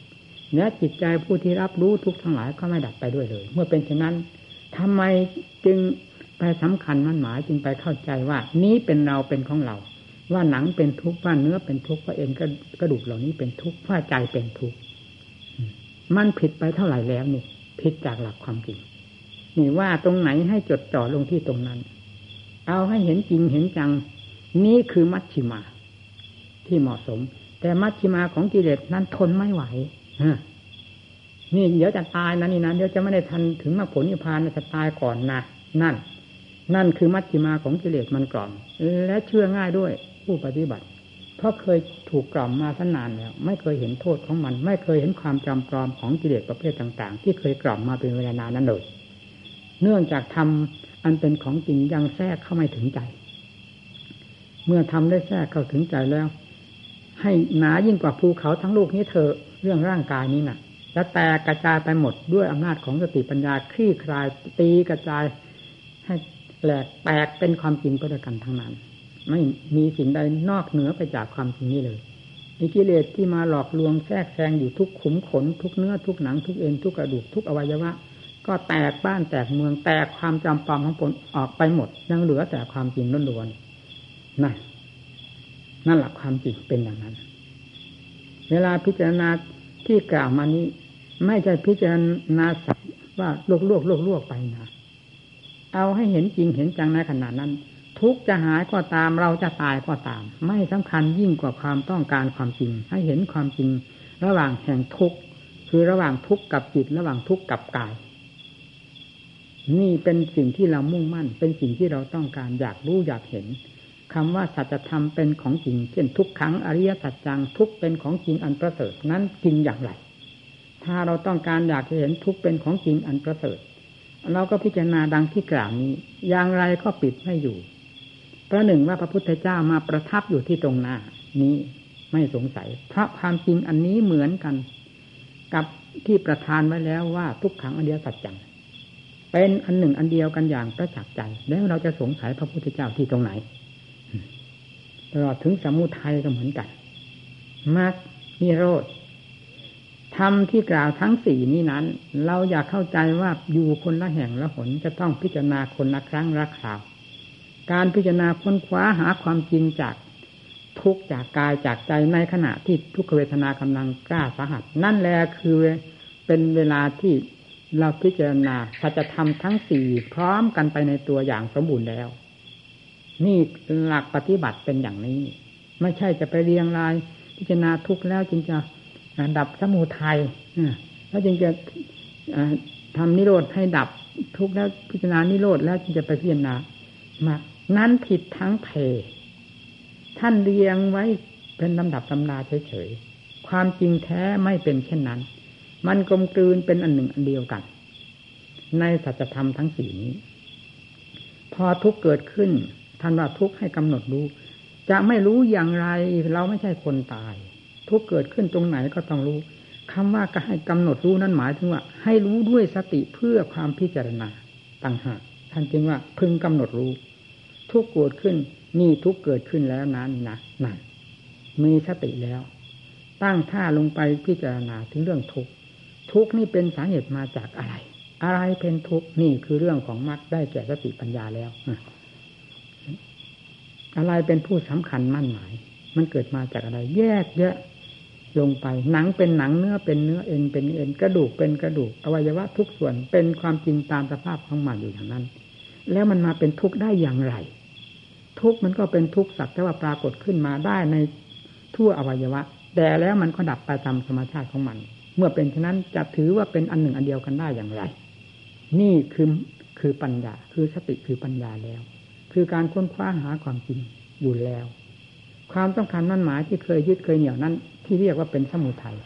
เนื้อจิตใจผู้ที่รับรู้ทุกทั้งหลายก็ไม่ดับไปด้วยเลย เมื่อเป็นเช่นนั้นทำไมจึง ไปสำคัญมั่นหมายจึงไปเข้าใจว่า นี้เป็นเราเป็นของเรา ว่าหนังเป็นทุกข์ว่าเนื้อเป็นทุกข์ว่าเอ็นกระดูกเหล่านี้เป็นทุกข์ว่าใจเป็นทุกข์มันผิดไปเท่าไหร่แล้วนี่ผิดจากหลักความจริงนี่ว่าตรงไหนให้จดจ่อลงที่ตรงนั้น เอาให้เห็นจริงเห็นจัง นี่คือมัชชิมา ที่เหมาะสม แต่มัชชิมาของกิเลสนั้นทนไม่ไหวนี่เดี๋ยวจะตายนะนี่นะเดี๋ยวจะไม่ได้ทันถึงมาผลนิพพานจะตายก่อนนะนั่น นั่นคือมัชชิมาของกิเลสมันกล่อม และเชื่อง่ายด้วยผู้ปฏิบัติ เพราะเคยถูกกล่อมมาตั้งนานแล้วไม่เคยเห็นโทษของมัน ไม่เคยเห็นความจำปลอมของกิเลสประเภทต่าง ๆ ที่เคยกล่อมมาเป็นเวลานานนั้นเลยเนื่องจากทำอันเป็นของจริงยังแทรกเข้าไม่ถึงใจ เมื่อทำได้แทรกเข้าถึงใจแล้ว ให้หนายิ่งกว่าภูเขาทั้งลูกนี้เธอเรื่องร่างกายนี้นะ่ะจะแตกกระจายไปหมดด้วยอำนาจของสติปัญญาคลี่คลายตีกระจายให้ แหลกแตกเป็นความจริงก็ด้วยกันทั้งนั้น ไม่มีสิ่งใดนอกเหนือไปจากความจริงนี้เลยมีกิเลสที่มาหลอกลวงแทรกแซงอยู่ทุกขุมขน ทุกเนื้อทุกหนังทุกเอ็นทุกกระดูกทุกอวัยวะ ก็แตกบ้านแตกเมืองแตกความจำปองของตนออกไปหมด ยังเหลือแต่ความจริงล้วนๆนั่นนั่นแหละความจริงเป็นอย่างนั้น เวลาพิจารณาที่กล่าวมานี้ ไม่ใช่พิจารณาสักว่าลวกลวกลวกลกไปนะ เอาให้เห็นจริงเห็นจังในขณะนั้น ทุกจะหายก็ตามเราจะตายก็ตาม ไม่สำคัญยิ่งกว่าความต้องการความจริง ให้เห็นความจริง ระหว่างแห่งทุกคือระหว่างทุกข์กับจิตระหว่างทุกข์กับกาย นี่เป็นสิ่งที่เรามุ่งมั่น เป็นสิ่งที่เราต้องการอยากรู้อยากเห็นคำว่าสัจธรรมเป็นของจริงเช่นทุกครั้งอริยสัจจังทุกเป็นของจริงอันประเสริฐนั้นจริงอย่างไร ถ้าเราต้องการอยากเห็นทุกเป็นของจริงอันประเสริฐ เราก็พิจารณาดังที่กล่าวนี้ อย่างไรก็ปิดไม่อยู่ประหนึ่งว่าพระพุทธเจ้ามาประทับอยู่ที่ตรงหน้า นี้ไม่สงสัย เพราะความจริงอันนี้เหมือนกัน กับที่ประทานไว้แล้วว่าทุกขังอันเดียวสัจจังเป็นอันหนึ่งอันเดียวกันอย่างประจักษ์ใจ แล้วเราจะสงสัยพระพุทธเจ้าที่ตรงไหนตลอดถึงสมุทัยก็เหมือนกันมรรคนิโรธ ธรรมที่กล่าวทั้งสี่นี้นั้น เราอยากเข้าใจว่าอยู่คนละแห่งละหนจะต้องพิจารณาคนละครั้งละคราว การพิจารณาค้นคว้าหาความจริงจากทุกจากกายจากใจในขณะที่ทุกขเวทนากำลังกล้าสาหัส นั่นแหละคือเป็นเวลาที่เราพิจารณาสัจธรรมทั้งสี่พร้อมกันไปในตัวอย่างสมบูรณ์แล้ว นี่หลักปฏิบัติเป็นอย่างนี้ ไม่ใช่จะไปเรียงราย พิจารณาทุกแล้วจึงจะ ดับสมุทัยแล้วจึงจะทำนิโรธให้ดับทุกแล้วพิจารณานิโรธแล้วจึงจะไปพิจารณามานั้นผิดทั้งเพท่านเรียงไว้เป็นลำดับตำราเฉยๆ ความจริงแท้ไม่เป็นเช่นนั้น มันกลมกลืนเป็นอันหนึ่งอันเดียวกัน ในสัจธรรมทั้งสี่นี้ พอทุกเกิดขึ้นท่านว่าทุกให้กำหนดรู้ จะไม่รู้อย่างไรเราไม่ใช่คนตาย ทุกเกิดขึ้นตรงไหนก็ต้องรู้คำว่าก็ให้กำหนดรู้นั้นหมายถึงว่า ให้รู้ด้วยสติเพื่อความพิจารณาต่างหากท่านจึงว่าพึงกำหนดรู้ ทุกเกิดขึ้นนี่ทุกเกิดขึ้นแล้วนั้นนะนั่นมีสติแล้ว ตั้งท่าลงไปพิจารณาถึงเรื่องทุกทุกนี่เป็นสาเหตุมาจากอะไร อะไรเป็นทุกนี่คือเรื่องของมรรคได้แก่สติปัญญาแล้วอะไรเป็นผู้สำคัญมั่นหมาย มันเกิดมาจากอะไร แยกแยะ ลงไป หนังเป็นหนังเนื้อเป็นเนื้อเอ็นเป็นเอ็นกระดูกเป็นกระดูกอวัยวะทุกส่วนเป็นความจริงตามสภาพของมันอยู่อย่างนั้น แล้วมันมาเป็นทุกข์ได้อย่างไร ทุกข์มันก็เป็นทุกข์สักแต่ว่าปรากฏขึ้นมาได้ในทั่วอวัยวะ แต่แล้วมันก็ดับไปตามธรรมชาติของมัน เมื่อเป็นฉะนั้นจะถือว่าเป็นอันหนึ่งอันเดียวกันได้อย่างไร นี่คือคือปัญญา คือสติคือปัญญาแล้ว คือการค้นคว้าหาความจริงอยู่แล้ว ความต้องการมั่นหมายที่เคยยึดเคยเหนี่ยวนั้น ที่เรียกว่าเป็นสมุทัย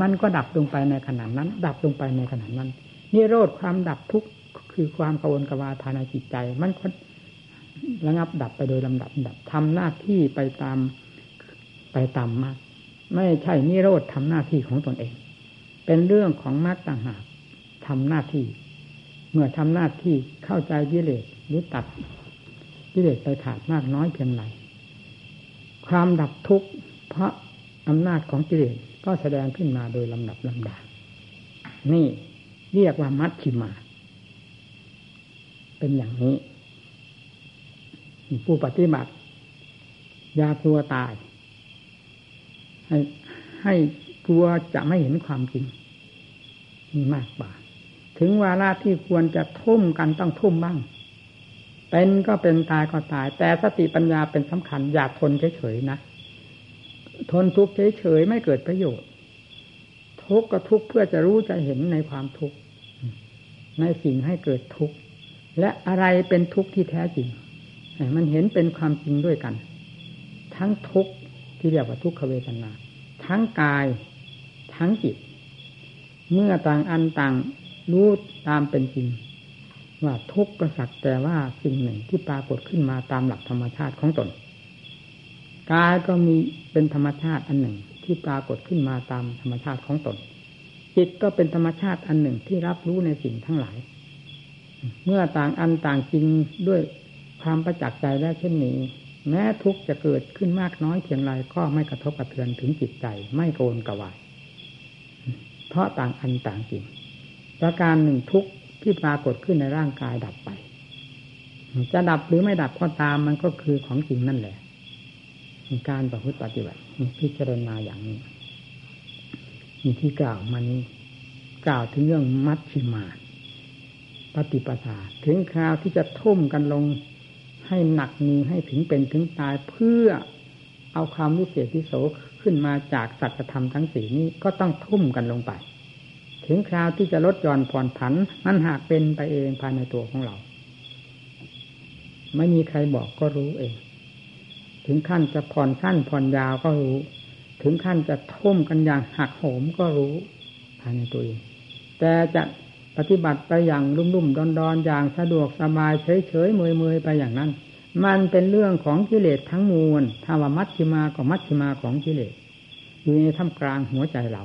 มันก็ดับลงไปในขณะนั้น ดับลงไปในขณะนั้นนี่โรดความดับทุกข์คือความกวนกวาภายในจิตใจ มันระงับดับไปโดยลำดับดับทำหน้าที่ไปตามไปตามมรรคไม่ใช่นิโรธทำหน้าที่ของตนเอง เป็นเรื่องของมรรคต่างหากทำหน้าที่ เมื่อทำหน้าที่เข้าใจกิเลสหรือตัดกิเลสไปขาดมากน้อยเพียงไรความดับทุกข์เพราะ อำนาจของกิเลสก็แสดงขึ้นมาโดยลำดับลำดา นี่เรียกว่ามัชชิมา เป็นอย่างนี้ ผู้ปฏิบัติยากลัวตาย ให้ให้กลัวจะไม่เห็นความจริงมีมากกว่า ถึงวาระที่ควรจะทุ่มกันต้องทุ่มบ้าง เป็นก็เป็นตายก็ตาย แต่สติปัญญาเป็นสำคัญอย่าทนเฉยๆนะ ทนทุกข์เฉยๆไม่เกิดประโยชน์ ทุกข์ก็ทุกข์เพื่อจะรู้จะเห็นในความทุกข์ในสิ่งให้เกิดทุกข์และอะไรเป็นทุกข์ที่แท้จริงมันเห็นเป็นความจริงด้วยกัน ทั้งทุกข์ที่เรียกว่าทุกขเวทนา ทั้งกาย ทั้งจิต เมื่อต่างอันต่างรู้ตามเป็นจริง ว่าทุกข์ก็สักแต่ว่าสิ่งหนึ่งที่ปรากฏขึ้นมาตามหลักธรรมชาติของตน กายก็มีเป็นธรรมชาติอันหนึ่งที่ปรากฏขึ้นมาตามธรรมชาติของตน จิตก็เป็นธรรมชาติอันหนึ่งที่รับรู้ในสิ่งทั้งหลาย เมื่อต่างอันต่างจริงด้วยความประจักษ์ใจแล้วเช่นนี้ แม้ทุกจะเกิดขึ้นมากน้อยเพียงไรก็ไม่กระทบกระเทือนถึงจิตใจไม่โกนกระวายเพราะต่างอันต่างจริงประการหนึ่งทุกที่ปรากฏขึ้นในร่างกายดับไป จะดับหรือไม่ดับก็ตามมันก็คือของจริงนั่นแหละ การประพฤติปฏิบัติพิจารณาอย่างนี้มีที่กล่าวมานี้ กล่าวถึงเรื่องมัชชิมาปฏิปทาถึงคราวที่จะทุ่มกันลงให้หนักมือให้ถึงเป็นถึงตายเพื่อเอาความวิเศษที่โสขึ้นมาจากสัจธรรมทั้งสี่นี้ก็ต้องทุ่มกันลงไป ถึงคราวที่จะลดหย่อนผ่อนผันมันหากเป็นไปเองภายในตัวของเรา ไม่มีใครบอกก็รู้เอง ถึงขั้นจะผ่อนสั้นผ่อนยาวก็รู้ ถึงขั้นจะทุ่มกันอย่างหักโหมก็รู้ภายในตัวเองแต่จะปฏิบัติไปอย่างรุ่มๆดอนๆอย่างสะดวกสบายเฉยๆเมยๆไปอย่างนั้น มันเป็นเรื่องของกิเลสทั้งมวลถ้าว่ามัชชิมาก็มัชชิมาของกิเลสอยู่ในท่ามกลางหัวใจเรา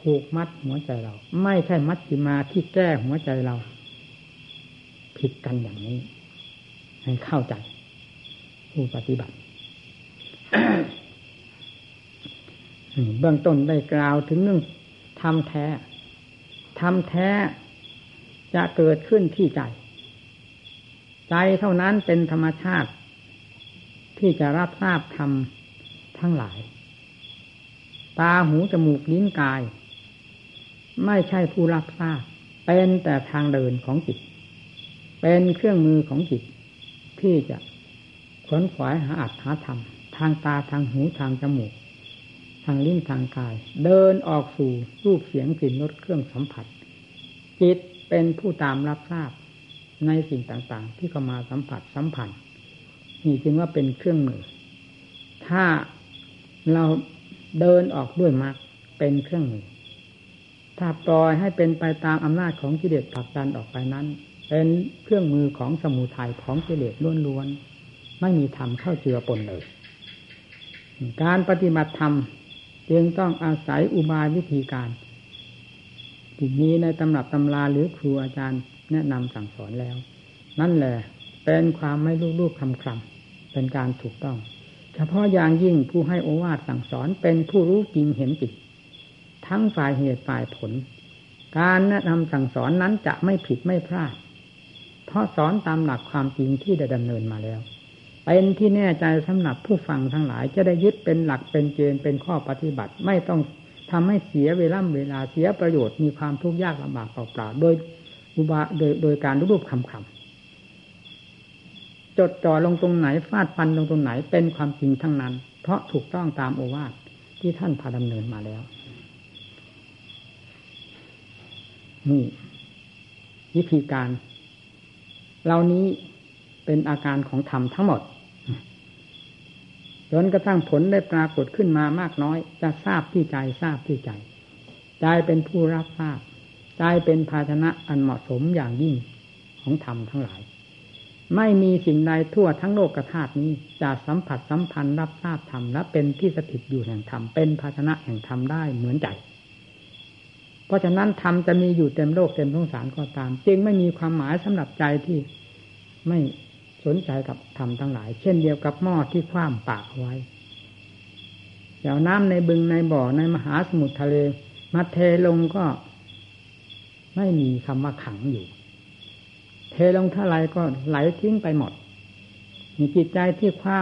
ผูกมัดหัวใจเรา ไม่ใช่มัชชิมาที่แก้หัวใจเรา ผิดกันอย่างนี้ ให้เข้าใจผู้ปฏิบัติ เบื้องต้นได้กล่าวถึงเรื่องทำแท้ทำแท้จะเกิดขึ้นที่ใจ ใจเท่านั้นเป็นธรรมชาติ ที่จะรับทราบธรรมทั้งหลาย ตาหูจมูกลิ้นกาย ไม่ใช่ผู้รับทราบ เป็นแต่ทางเดินของจิต เป็นเครื่องมือของจิต ที่จะขวนขวายหาอัตหาธรรม ทางตาทางหูทางจมูก ทางลิ้นทางกาย เดินออกสู่รูปเสียงกลิ่นรสเครื่องสัมผัส จิตเป็นผู้ตามรับทราบในสิ่งต่างๆ ที่เข้ามาสัมผัสสัมพันธ์นี่จึงว่าเป็นเครื่องมือ ถ้าเราเดินออกด้วยมรรคเป็นเครื่องมือ ถ้าปล่อยให้เป็นไปตามอำนาจของกิเลสผลักดันออกไปนั้น เป็นเครื่องมือของสมุทัยของกิเลสล้วนๆไม่มีธรรมเข้าเจือปนเลย การปฏิบัติธรรมจึงต้องอาศัยอุบายวิธีการที่มีในตำรับตำราหรือครูอาจารย์แนะนำสั่งสอนแล้ว นั่นแหละเป็นความไม่ลูกลูกคำคำเป็นการถูกต้อง เฉพาะอย่างยิ่งผู้ให้โอวาทสั่งสอนเป็นผู้รู้จริงเห็นจิตทั้งฝ่ายเหตุฝ่ายผล การแนะนำสั่งสอนนั้นจะไม่ผิดไม่พลาด เพราะสอนตามหลักความจริงที่ได้ดำเนินมาแล้ว เป็นที่แน่ใจสำหรับผู้ฟังทั้งหลาย จะได้ยึดเป็นหลักเป็นเกณฑ์เป็นข้อปฏิบัติ ไม่ต้องทำให้เสียเวลาเวลาเสียประโยชน์มีความทุกข์ยากลำบากเปล่าๆโดยอุบาโดยโดยการรูปคำคำจดจ่อลงตรงไหนฟาดฟันลงตรงไหนเป็นความจริงทั้งนั้น เพราะถูกต้องตามโอวาทที่ท่านพาดำเนินมาแล้วนี่วิธีการ เหล่านี้เป็นอาการของธรรมทั้งหมด จนกระทั่งผลได้ปรากฏขึ้นมามากน้อย จะทราบที่ใจทราบที่ใจใจเป็นผู้รับทราบใจเป็นภาชนะอันเหมาะสมอย่างยิ่งของธรรมทั้งหลาย ไม่มีสิ่งใดทั่วทั้งโลกธาตุนี้จะสัมผัสสัมพันธ์รับทราบธรรมและเป็นที่สถิตอยู่แห่งธรรมเป็นภาชนะแห่งธรรมได้เหมือนใจเพราะฉะนั้นธรรมจะมีอยู่เต็มโลกเต็มสงสารก็ตาม จึงไม่มีความหมายสำหรับใจที่ไม่ สนใจกับธรรมทั้งหลาย เช่นเดียวกับหม้อที่คว่ำปากไว้เดี๋ยวน้ำในบึงในบ่อในมหาสมุทรทะเลมาเทลงก็ไม่มีคำว่าขังอยู่ เทลงเท่าไรก็ไหลทิ้งไปหมด มีจิตใจที่คว่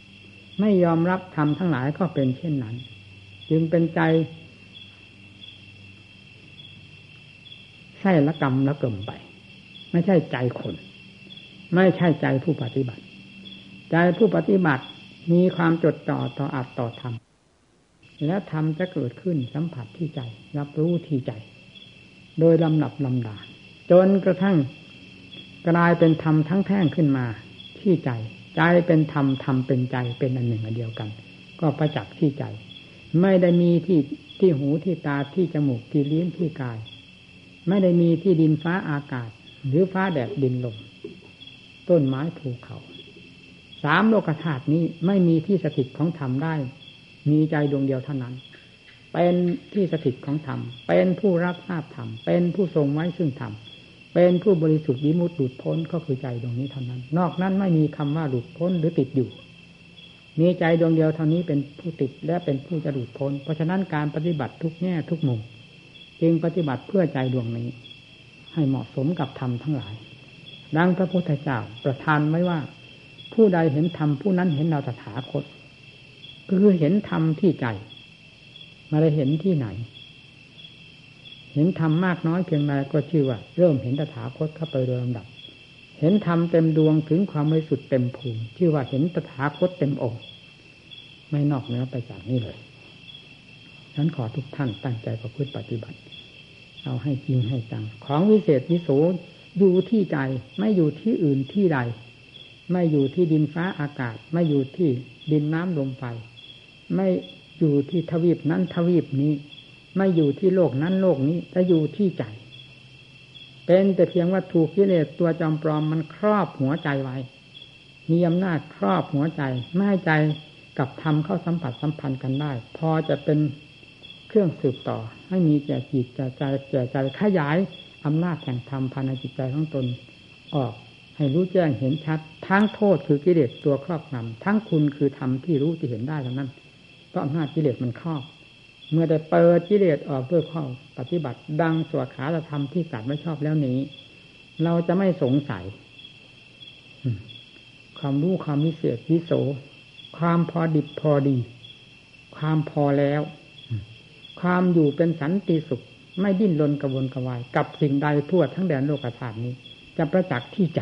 ำไม่ยอมรับธรรมทั้งหลายก็เป็นเช่นนั้น จึงเป็นใจใช่ละกรรมละเกิมไป ไม่ใช่ใจคน ไม่ใช่ใจผู้ปฏิบัติ ใจผู้ปฏิบัติมีความจดต่อต่ออัดต่อธรรมและธรรมจะเกิดขึ้นสัมผัสที่ใจ รับรู้ที่ใจ โดยลำดับลำดาจนกระทั่งกลายเป็นธรรมทั้งแท่งขึ้นมา ที่ใจ ใจเป็นธรรมธรรมเป็นใจเป็นอันหนึ่งอันเดียวกัน ก็ประจักษ์ที่ใจ ไม่ได้มีที่ที่หูที่ตาที่จมูกที่ลิ้นที่กาย ไม่ได้มีที่ดินฟ้าอากาศ หรือฟ้าแดดดินลม ต้นไม้ภูเขา สามโลกธาตุนี้ไม่มีที่สถิตของธรรมได้ มีใจดวงเดียวเท่านั้น เป็นที่สถิตของธรรม เป็นผู้รับทราบธรรม เป็นผู้ทรงไว้ซึ่งธรรม เป็นผู้บริสุทธิ์วิมุตติหลุดพ้นก็คือใจดวงนี้เท่านั้น นอกนั้นไม่มีคำว่าหลุดพ้นหรือติดอยู่ มีใจดวงเดียวเท่านี้เป็นผู้ติดและเป็นผู้จะหลุดพ้น เพราะฉะนั้นการปฏิบัติทุกแง่ทุกมุมจึงปฏิบัติเพื่อใจดวงนี้ ให้เหมาะสมกับธรรมทั้งหลาย ดังพระพุทธเจ้าประทานไว้ว่า ผู้ใดเห็นธรรมผู้นั้นเห็นเราตถาคตคือเห็นธรรมที่ใจมาได้เห็นที่ไหน เห็นธรรมมากน้อยเพียงไรก็ชื่อว่า เริ่มเห็นตถาคตเข้าไปโดยลำดับ เห็นธรรมเต็มดวงถึงความบริสุทธิ์เต็มภูมิชื่อว่าเห็นตถาคตเต็มองค์ไม่นอกเหนือไปจากนี้เลยฉนั้นขอทุกท่านตั้งใจประพฤติปฏิบัติ เอาให้จริงให้จัง ของวิเศษวิโส อยู่ที่ใจไม่อยู่ที่อื่นที่ใด ไม่อยู่ที่ดินฟ้าอากาศ ไม่อยู่ที่ดินน้ำลมไฟไม่อยู่ที่ทวีปนั้นทวีปนี้ ไม่อยู่ที่โลกนั้นโลกนี้แต่อยู่ที่ใจ เป็นแต่เพียงว่าถูกกิเลสตัวจอมปลอมมันครอบหัวใจไว้ มีอำนาจครอบหัวใจไม่ให้ใจกับธรรมเข้าสัมผัสสัมพันธ์กันได้ พอจะเป็นเครื่องสืบต่อ ให้มีแก่จิตแก่ใจแก่ใจขยาย อำนาจแห่งธรรมภายในจิตใจของตนออก ให้รู้แจ้งเห็นชัด ทั้งโทษคือกิเลสตัวครอบงำทั้งคุณคือธรรมที่รู้ที่เห็นได้เท่านั้นเพราะอำนาจกิเลสมันครอบ เมื่อได้เปิดกิเลสออกด้วยข้อปฏิบัติ ดังสวดขาธรรมที่สัตว์ไม่ชอบแล้วนี้ เราจะไม่สงสัยความรู้ความวิเศษวิโส ความพอดิบพอดี ความพอแล้ว ความอยู่เป็นสันติสุข ไม่ดิ้นรนกระวนกระวาย กับสิ่งใดทั่วทั้งแดนโลกธาตุนี้ จะประจักษ์ที่ใจ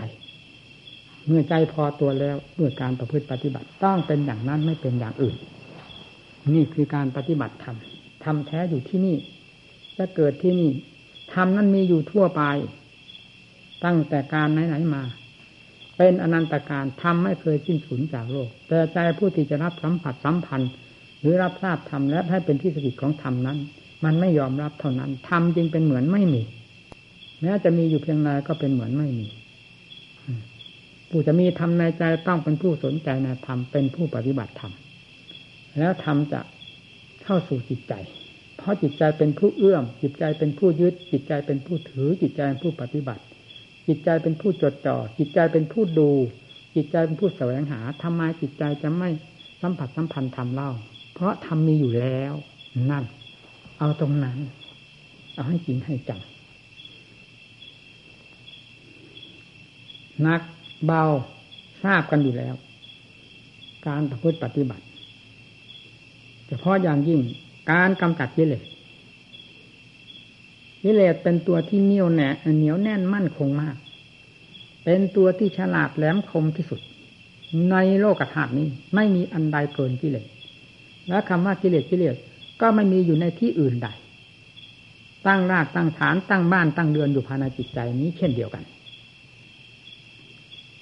เมื่อใจพอตัวแล้วด้วยการประพฤติปฏิบัติต้องเป็นอย่างนั้นไม่เป็นอย่างอื่น นี่คือการปฏิบัติธรรมธรรมแท้อยู่ที่นี่จะเกิดที่นี่ธรรมนั้นมีอยู่ทั่วไป ตั้งแต่การไหนๆมา เป็นอนันตการทำไม่เคยสิ้นสุดจากโลก แต่ใจผู้ที่จะรับสัมผัสสัมพันธ์ หรือรับทราบธรรมและให้เป็นที่สกิดของธรรมนั้น มันไม่ยอมรับเท่านั้นธรรมจึงเป็นเหมือนไม่มีแม้จะมีอยู่เพียงไรก็เป็นเหมือนไม่มีผู้จะมีธรรมในใจต้องเป็นผู้สนใจในธรรมเป็นผู้ปฏิบัติธรรมแล้วธรรมจะเข้าสู่จิตใจ เพราะจิตใจเป็นผู้เอื้อม จิตใจเป็นผู้ยึด จิตใจเป็นผู้ถือ จิตใจเป็นผู้ปฏิบัติ จิตใจเป็นผู้จดจ่อ จิตใจเป็นผู้ดู จิตใจเป็นผู้แสวงหาทำไมจิตใจจะไม่สัมผัสสัมพันธ์ทำเล่า เพราะทำมีอยู่แล้วนั่น เอาตรงนั้นเอาให้จริงให้จังนักเบาทราบกันอยู่แล้ว การประพฤติปฏิบัติเฉพาะอย่างยิ่งการกำจัดกิเลสกิเลสเป็นตัวที่เหนียวแน่เหนียวแน่นมั่นคงมาก เป็นตัวที่ฉลาดแหลมคมที่สุด ในโลกธาตุนี้ไม่มีอันใดเกินกิเลสและคำว่ากิเลสกิเลส ก็ไม่มีอยู่ในที่อื่นใด ตั้งรากตั้งฐานตั้งบ้านตั้งเรือนอยู่ภายในจิตใจนี้เช่นเดียวกัน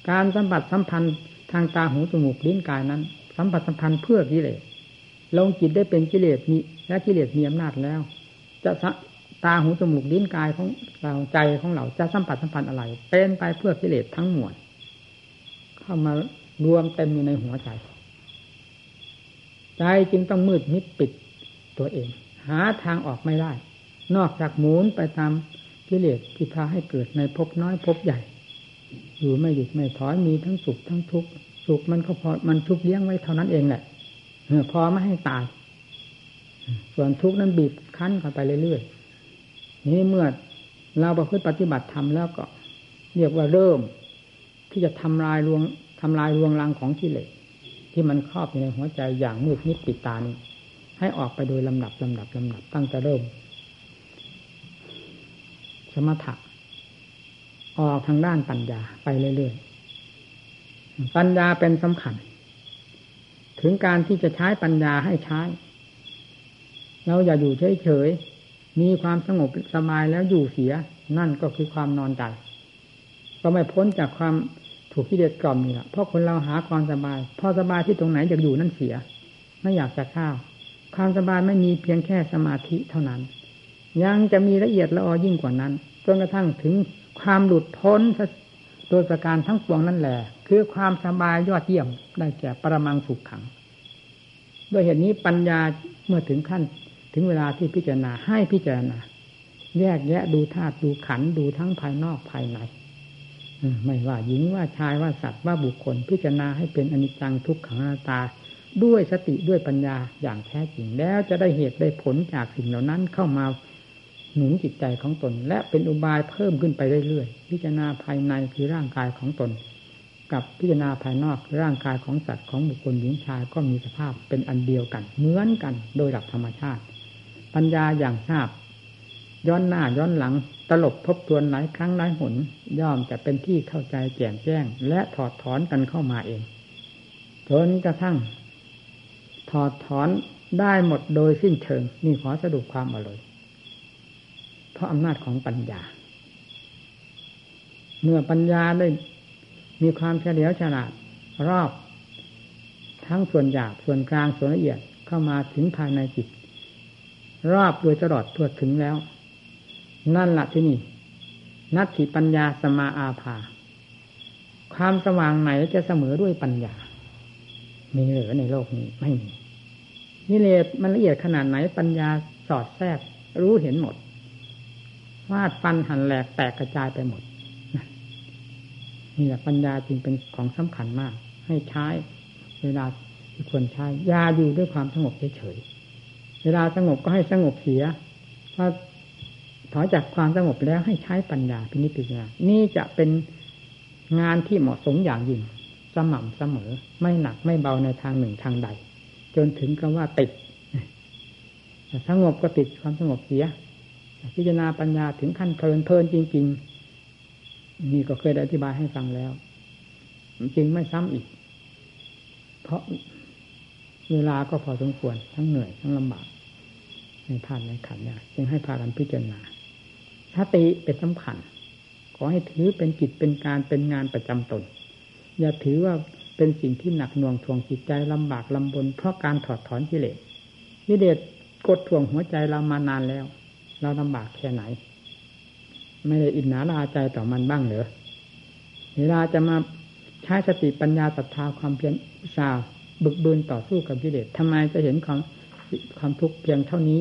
การสัมผัสสัมพันธ์ทางตาหูจมูกลิ้นกายนั้น สัมผัสสัมพันธ์เพื่อกิเลสลงจิตได้เป็นกิเลสมีและกิเลสมีอำนาจแล้ว จะตาหูจมูกลิ้นกายของเราใจของเราจะสัมผัสสัมพันธ์อะไร เป็นไปเพื่อกิเลสทั้งมวลเข้ามารวมเต็มอยู่ในหัวใจ ใจจึงต้องมืดมิดปิด ตัวเอง หาทางออกไม่ได้ นอกจากหมุนไปตามกิเลสที่พาให้เกิดในภพน้อยภพใหญ่ อยู่ไม่หยุดไม่ถอยมีทั้งสุขทั้งทุกข์สุขมันก็พอมันทุกเลี้ยงไว้เท่านั้นเองแหละพอไม่ให้ตาย ส่วนทุกข์นั้นบีบคั้นกันไปเรื่อยๆนี้เมื่อเราประพฤติปฏิบัติธรรมแล้วก็ เรียกว่าเริ่ม ที่จะทำลายรวงทำลายรวงรังของกิเลสที่มันครอบอยู่ในหัวใจอย่างมืดมิดปิดตานี้ ให้ออกไปโดยลำดับลำดับลำดับตั้งแต่เริ่ม สมถะออกทางด้านปัญญาไปเรื่อยๆปัญญาเป็นสำคัญ ถึงการที่จะใช้ปัญญาให้ใช้ เราอย่าอยู่เฉยๆมีความสงบสบายแล้วอยู่เสีย นั่นก็คือความนอนใจก็ไม่พ้นจากความถูกที่เด็ดกล่อมนี่แหละเพราะคนเราหาความสบาย พอสบายที่ตรงไหนอยากอยู่นั่นเสีย ไม่อยากจะข้าว ความสบายไม่มีเพียงแค่สมาธิเท่านั้น ยังจะมีละเอียดละออยิ่งกว่านั้นจนกระทั่งถึงความหลุดพ้นโดยประการทั้งปวงนั่นแหละคือความสบายยอดเยี่ยมได้แก่ปรมังสุขขังด้วยเหตุนี้ปัญญาเมื่อถึงขั้นถึงเวลาที่พิจารณาให้พิจารณา แยกแยะดูธาตุดูขันดูทั้งภายนอกภายในไม่ว่าหญิงว่าชายว่าสัตว์ว่าบุคคล พิจารณาให้เป็นอนิจจังทุกขังอนัตตา ด้วยสติด้วยปัญญาอย่างแท้จริงแล้วจะได้เหตุได้ผลจากสิ่งเหล่านั้นเข้ามาหนุนจิตใจของตน และเป็นอุบายเพิ่มขึ้นไปเรื่อยๆพิจารณาภายในคือร่างกายของตน กับพิจารณาภายนอกร่างกายของสัตว์ของบุคคลหญิงชายก็มีสภาพเป็นอันเดียวกัน เหมือนกันโดยหลักธรรมชาติ ปัญญาอย่างทราบ ย้อนหน้าย้อนหลังตลบทบทวนหลายครั้งหลายหน ย่อมจะเป็นที่เข้าใจแจ่มแจ้ง และถอดถอนกันเข้ามาเองจนกระทั่ง ถอดถอนได้หมดโดยสิ้นเชิงนี่ขอสรุปความมาเลย เพราะอำนาจของปัญญา เมื่อปัญญาได้มีความเฉลียวฉลาดรอบ ทั้งส่วนหยาบส่วนกลางส่วนละเอียดเข้ามาถึงภายในจิต รอบโดยตลอดทั่วถึงแล้ว นั่นแหละที่นี่ นัตถิปัญญาสมาอาภา ความสว่างไหนจะเสมอด้วยปัญญา มีหรือในโลกนี้ไม่มีนิเลศมันละเอียดขนาดไหนปัญญาสอดแทรกรู้เห็นหมดวาดฟันหันแหลกแตกกระจายไปหมดนี่แหละปัญญาจึงเป็นของสำคัญมาก ให้ใช้เวลาที่ควรใช้ยาอยู่ด้วยความสงบเฉยเวลาสงบก็ให้สงบเสียพอถอยจากความสงบแล้วให้ใช้ปัญญาพินิจพิจารณานี่จะเป็นงานที่เหมาะสมอย่างยิ่ง สม่ำเสมอ ไม่หนักไม่เบาในทางหนึ่งทางใด จนถึงกับว่าติดสงบก็ติดความสงบเสีย พิจารณาปัญญาถึงขั้นเพลินเพลินจริง ๆ นี่ก็เคยได้อธิบายให้ฟังแล้วจริงไม่ซ้ำอีก เพราะเวลาก็พอสมควรทั้งเหนื่อยทั้งลำบากในธาตุในขันเนี่ยจึงให้พากันพิจารณาสติเป็นสำคัญ ขอให้ถือเป็นกิจเป็นการเป็นงานประจำตน อย่าถือว่าเป็นสิ่งที่หนักหน่วงทวงจิตใจลำบากลำบน เพราะการถอดถอนกิเลสกิเลสกดทวงหัวใจเรามานานแล้ว เราลำบากแค่ไหน ไม่ได้อินหนาลาใจต่อมันบ้างเหรอเวลาจะมาใช้สติปัญญาศรัทธาความเพียรอุตสาห์บึกบืนต่อสู้กับกิเลสทำไมจะเห็นความความทุกข์เพียงเท่านี้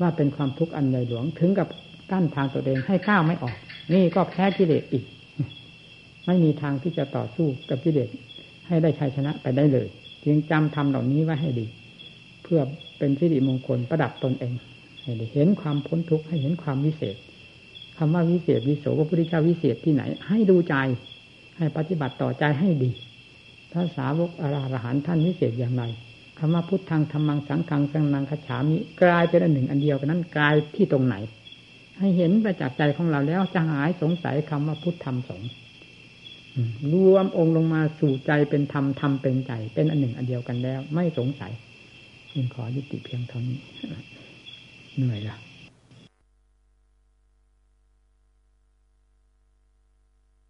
ว่าเป็นความทุกข์อันใหญ่หลวงถึงกับกั้นทางตัวเองให้ก้าวไม่ออก นี่ก็แพ้กิเลสอีก ไม่มีทางที่จะต่อสู้กับกิเลสให้ได้ชัยชนะไปได้เลยจึงจำทำเหล่านี้ไว้ให้ดี เพื่อเป็นสิริมงคลประดับตนเองให้เห็นความพ้นทุกข์ให้เห็นความวิเศษคำว่าวิเศษวิโสพระพุทธเจ้าวิเศษที่ไหน ให้ดูใจ ให้ปฏิบัติต่อใจให้ดีพระสาวกอรหันท่านวิเศษอย่างไรคำว่าพุทธังธรรมังสังฆังสังนังขฉามิกลายเป็นอันหนึ่งอันเดียวกันนั้นกลายที่ตรงไหน ให้เห็นประจักษ์ใจของเราแล้วจะหายสงสัยคำว่าพุทธธรรมสงฆ์ รวมองค์ลงมาสู่ใจเป็นธรรมธรรมเป็นใจ เป็นอันหนึ่งอันเดียวกันแล้ว ไม่สงสัยจึงขอยุติเพียงเท่านี้เหนื่อยละ